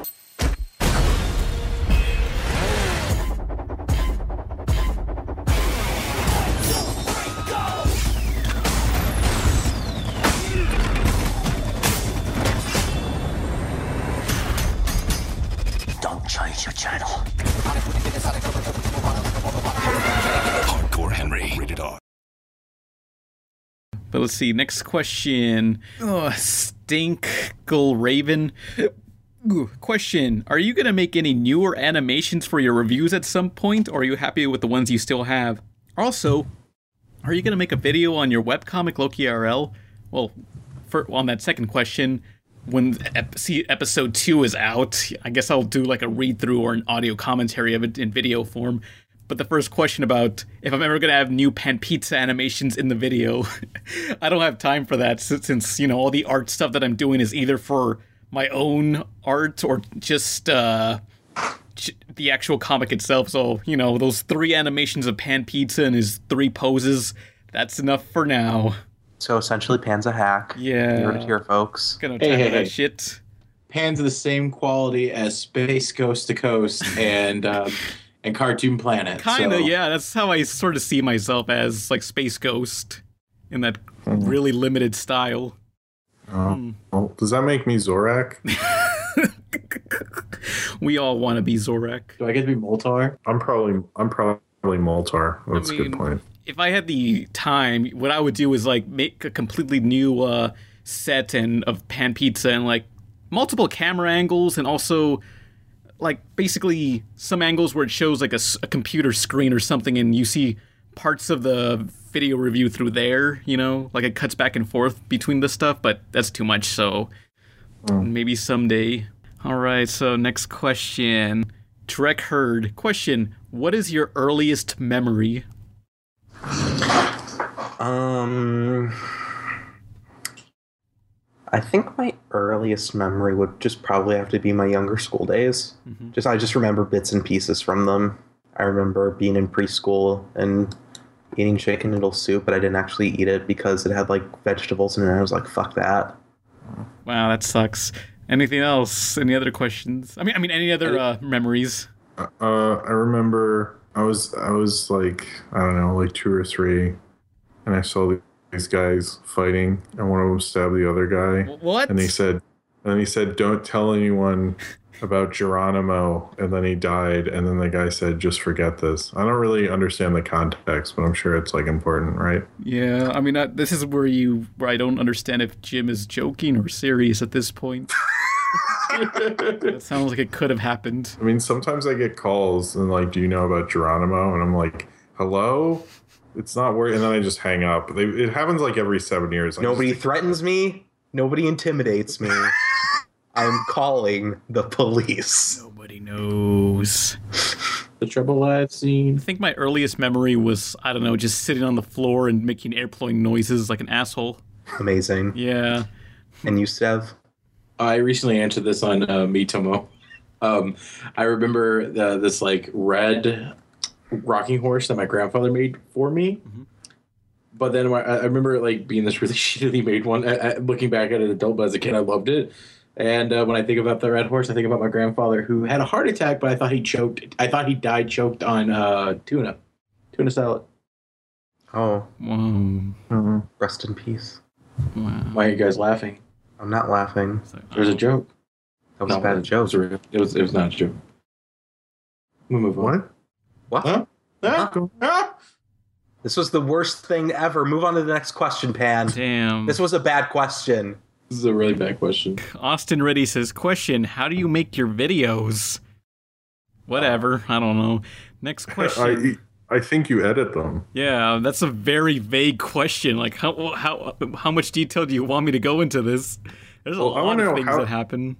Don't change your channel. Hardcore Henry. Rated R. But let's see. Next question. Oh, Stinkle Raven. Question Are you going to make any newer animations for your reviews at some point, or are you happy with the ones you still have? Also, are you going to make a video on your webcomic Loki RL? Well, for, on that second question, when ep- see, episode two is out, I guess I'll do like a read through or an audio commentary of it in video form. But the first question about if I'm ever gonna have new pan pizza animations in the video, I don't have time for that since, since you know all the art stuff that I'm doing is either for my own art or just uh, j- the actual comic itself. So you know those three animations of pan pizza and his three poses. That's enough for now. So essentially, Pan's a hack. Yeah. You heard it here, folks. Gonna Hey, tackle hey, that hey. shit. Pan's the same quality as Space Coast to Coast and um, and Cartoon Planet. Kinda, so- yeah. That's how I sort of see myself as like Space Ghost in that really limited style. Oh, well, does that make me Zorak? We all want to be Zorak. Do I get to be Moltar? I'm probably I'm probably Moltar. That's a mean, good point. If I had the time, what I would do is like make a completely new uh, set and of pan pizza and like multiple camera angles and also like basically some angles where it shows like a computer screen or something and you see parts of the video review through there you know? Like it cuts back and forth between the stuff but that's too much so maybe someday. All right so next question. Trek herd question what is your earliest memory? Um, I think my earliest memory would just probably have to be my younger school days. Just I just remember bits and pieces from them. I remember being in preschool and eating chicken noodle soup, but I didn't actually eat it because it had like vegetables in it. I was like, "Fuck that." wow that sucks anything else any other questions i mean i mean any other uh, memories Uh, I remember I was I was like I don't know like two or three, and I saw these guys fighting, and one of them stabbed the other guy. What? And he said, and he said, "Don't tell anyone about Geronimo." And then he died, and then the guy said, "Just forget this." I don't really understand the context, but I'm sure it's like important, right? Yeah, I mean, uh, this is where you where I don't understand if Jim is joking or serious at this point. it sounds like it could have happened. I mean, sometimes I get calls and like, "Do you know about Geronimo?" And I'm like, "Hello." It's not working, and then I just hang up. They, it happens like every seven years. I Nobody threatens me. Nobody intimidates me. I'm calling the police. Nobody knows. The trouble I've seen. I think my earliest memory was I don't know, just sitting on the floor and making airplane noises like an asshole. Amazing. Yeah. And you, Sev? I recently answered this on uh, Mitomo. Um, I remember the, this like red rocking horse that my grandfather made for me. But then I I remember like being this really shittily made one. I, I, looking back at it adult, but as a kid, I loved it. And uh, when I think about the red horse, I think about my grandfather who had a heart attack, but I thought he choked. I thought he died choked on uh, tuna, tuna salad. Oh. Whoa. Rest in peace. Wow. Why are you guys laughing? I'm not laughing. There's a joke. That was a bad joke. It was, it was. It was not a joke. We move on. What? What? Huh? This was the worst thing ever. Move on to the next question, Pan. Damn. This was a bad question. This is a really bad question. Austin Reddy says, Question, how do you make your videos? Whatever. I don't know. Next question. I I think you edit them. Yeah, that's a very vague question. Like, how how how much detail do you want me to go into this? There's a Well, lot wanna of know things how- that happen.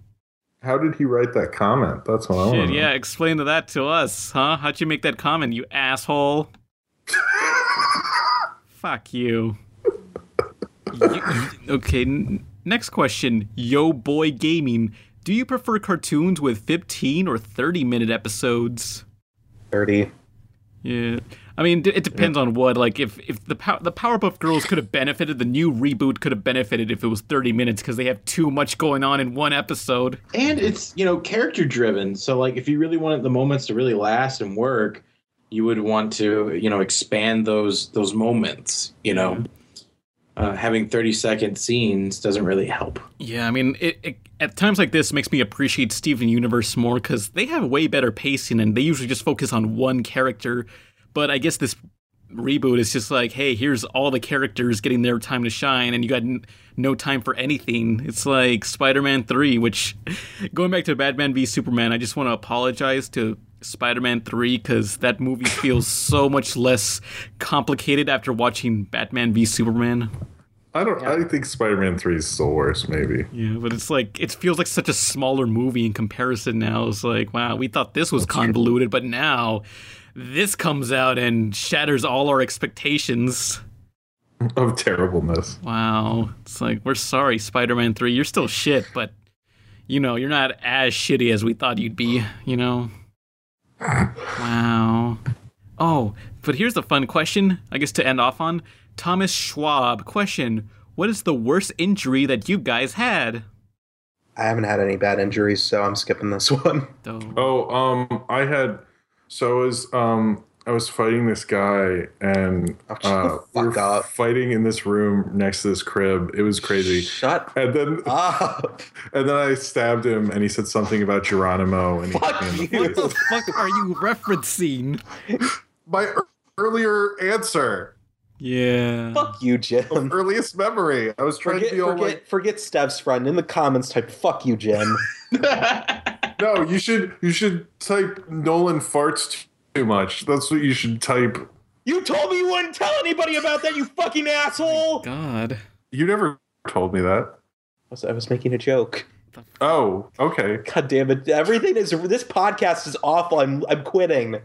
How did he write that comment? That's what I want. Shit, yeah, explain to that to us, huh? How'd you make that comment, you asshole? Fuck you. You- you- okay, n- next question. Yo Boy Gaming. Do you prefer cartoons with 15 or 30 minute episodes? 30. Yeah. I mean, it depends on what. Like, if if the Pow- the Powerpuff Girls could have benefited, the new reboot could have benefited if it was 30 minutes because they have too much going on in one episode. and it's you know character driven so like if you really wanted the moments to really last and work you would want to you know expand those those moments you know uh, having 30 second scenes doesn't really help Yeah, I mean, it, it at times like this makes me appreciate Steven Universe more because they have way better pacing and they usually just focus on one character. But I guess this reboot is just like, hey, here's all the characters getting their time to shine, and you got n- no time for anything. It's like Spider Man 3, which, going back to Batman v Superman, I just want to apologize to Spider Man 3 because that movie feels so much less complicated after watching Batman v Superman. I don't. I think Spider-Man Three is still worse. Maybe. Yeah, but it's like it feels like such a smaller movie in comparison now. It's like, wow, we thought this was convoluted, but now this comes out and shatters all our expectations. Of terribleness. Wow. It's like, we're sorry, Spider Man 3. You're still shit, but you know, you're not as shitty as we thought you'd be, you know? Wow. Oh, but here's a fun question, I guess to end off on. Thomas Schwab, question What is the worst injury that you guys had? I haven't had any bad injuries, so I'm skipping this one. Oh, um, I had. So I was um, I was fighting this guy, and uh, we were fighting in this room next to this crib. It was crazy. Shut and then up. And then I stabbed him, and he said something about Geronimo, and Fuck hit me the What the fuck are you referencing? my ear- earlier answer. Yeah. Fuck you, Jim. Earliest memory. I was trying Forget, to be all forget, like, forget Stev's friend in the comments. Type "fuck you, Jim." no, you should you should type Nolan farts too much. That's what you should type. you told me you wouldn't tell anybody about that. You fucking asshole. God. You never told me that. I was, I was making a joke. Oh, okay. God damn it! Everything is this podcast is awful. I'm I'm quitting.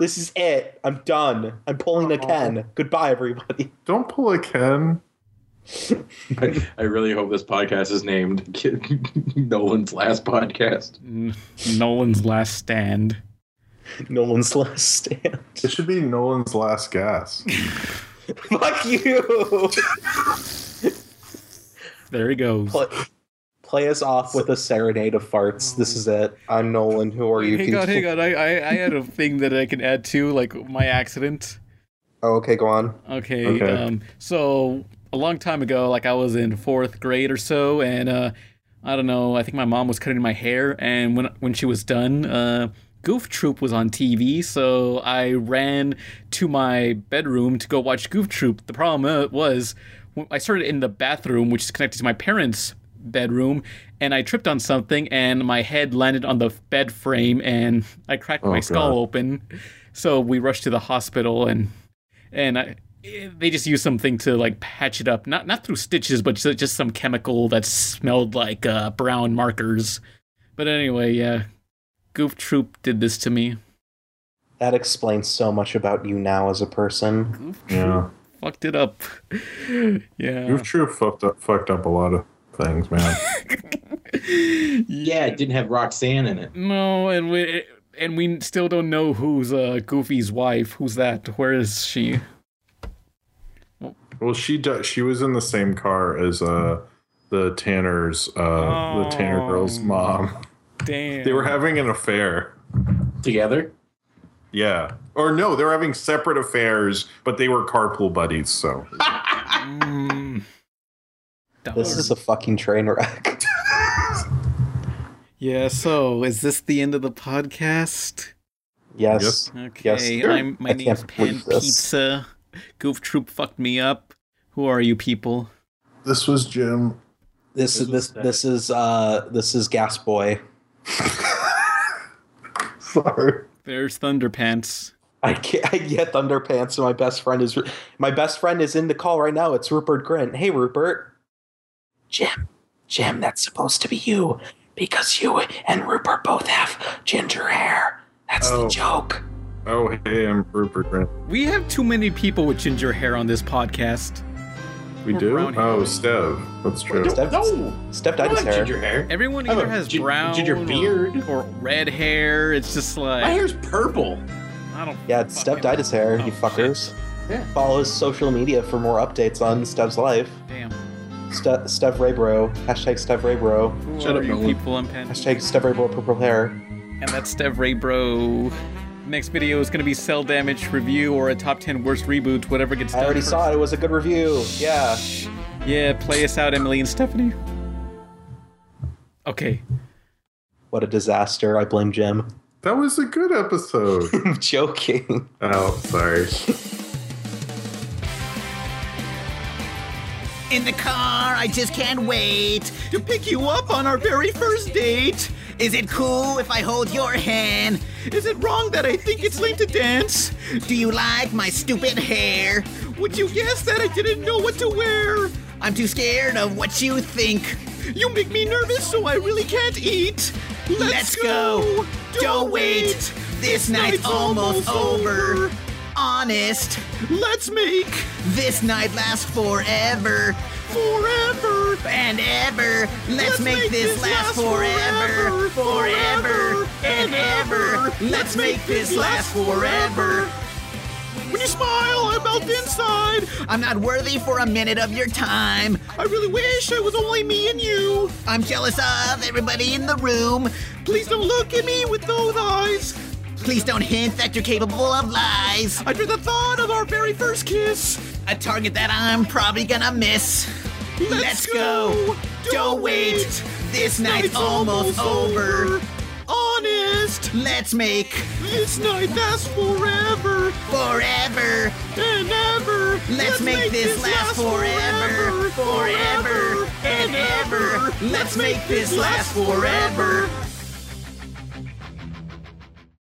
this is it. I'm done. I'm pulling a Ken. Goodbye, everybody. Don't pull a Ken. I, I really hope this podcast is named Nolan's last podcast. N- Nolan's last stand. Nolan's last stand. It should be Nolan's last gas. Fuck you. There he goes. Play, play us off with a serenade of farts. This is it. I'm Nolan. Who are you? Hang on, hang on. I, I, I had a thing that I can add to, like my accident. Oh, okay, go on. Okay. Okay. Um, so a long time ago, like I was in fourth grade or so, and uh, I don't know. I think my mom was cutting my hair, and when when she was done, uh, Goof Troop was on TV. So I ran to my bedroom to go watch Goof Troop. The problem uh, was I started in the bathroom, which is connected to my parents' bedroom, and I tripped on something, and my head landed on the bed frame, and I cracked Oh, my skull God. open. So we rushed to the hospital, and and I, they just used something to like patch it up, not not through stitches, but just, just some chemical that smelled like uh, brown markers. But anyway, yeah, Goof Troop did this to me. That explains so much about you now as a person. Yeah. Fucked it up. yeah. Goof Troop fucked up, fucked up a lot of things, man. Yeah, it didn't have Roxanne in it. No, and we and we still don't know who's uh, Goofy's wife. Who's that? Where is she? Well, she do, she was in the same car as uh the Tanner's uh the Tanner girl's mom. Damn. They were having an affair together. Yeah. Or no, they were having separate affairs, but they were carpool buddies. So Mm. This is a fucking train wreck. Yeah. So, is this the end of the podcast? Yes. Okay. Yes. I'm, my I name's can't Pan believe this. Pizza. Goof Troop fucked me up. Who are you people? this was Jim. This is this this is uh this is Gas Boy. Sorry. There's Thunderpants. I can't I get Thunderpants. And my best friend is my best friend is in the call right now. It's Rupert Grint. Hey Rupert. Jim, Jim, that's supposed to be you because you and Rupert both have ginger hair. That's Oh. the joke. Oh, hey, I'm Rupert Grant. We have too many people with ginger hair on this podcast. We Or do? Oh, Stev. That's true. Steph, No, Steph I dyed his hair. ginger hair. Everyone either has gin- brown ginger beard. or, red hair. It's just like My hair's purple. I don't. Yeah, it's Steph dyed his hair, you Oh, fuckers. Yeah. Follow his social media for more updates on Steph's life. Damn. Ste- Steph Raybro. Hashtag Steph Raybro. Who Shut are up, you people? I'm Pan. Hashtag Steph Raybro purple hair. And that's Stev Ray Bro. Next video is gonna be Cel Damage review or a top 10 worst reboots, whatever gets I already first. saw it. It was a good review. Yeah. Yeah, play us out, Emily and Stephanie. Okay. What a disaster. I blame Jim. That was a good episode. I'm joking. oh, sorry. In the car, I just can't wait to pick you up on our very first date. Is it cool if I hold your hand? Is it wrong that I think it's lame to dance? Do you like my stupid hair? Would you guess that I didn't know what to wear? I'm too scared of what you think. You make me nervous, so I really can't eat. Let's, go. Don't wait. This night's almost over. Honest. Let's make this night last forever. Forever and ever. Let's, make, this last forever. Forever and ever. Let's make this last forever. When you smile, I melt inside. I'm not worthy for a minute of your time. I really wish it was only me and you. I'm jealous of everybody in the room. Please don't look at me with those eyes. Please don't hint that you're capable of lies. Under the thought of our very first kiss. A target that I'm probably gonna miss. Let's, go. Don't wait. This night's almost over. Honest. Let's make This night lasts forever forever. and ever. Let's make this last forever, forever, and ever. Let's make this last forever,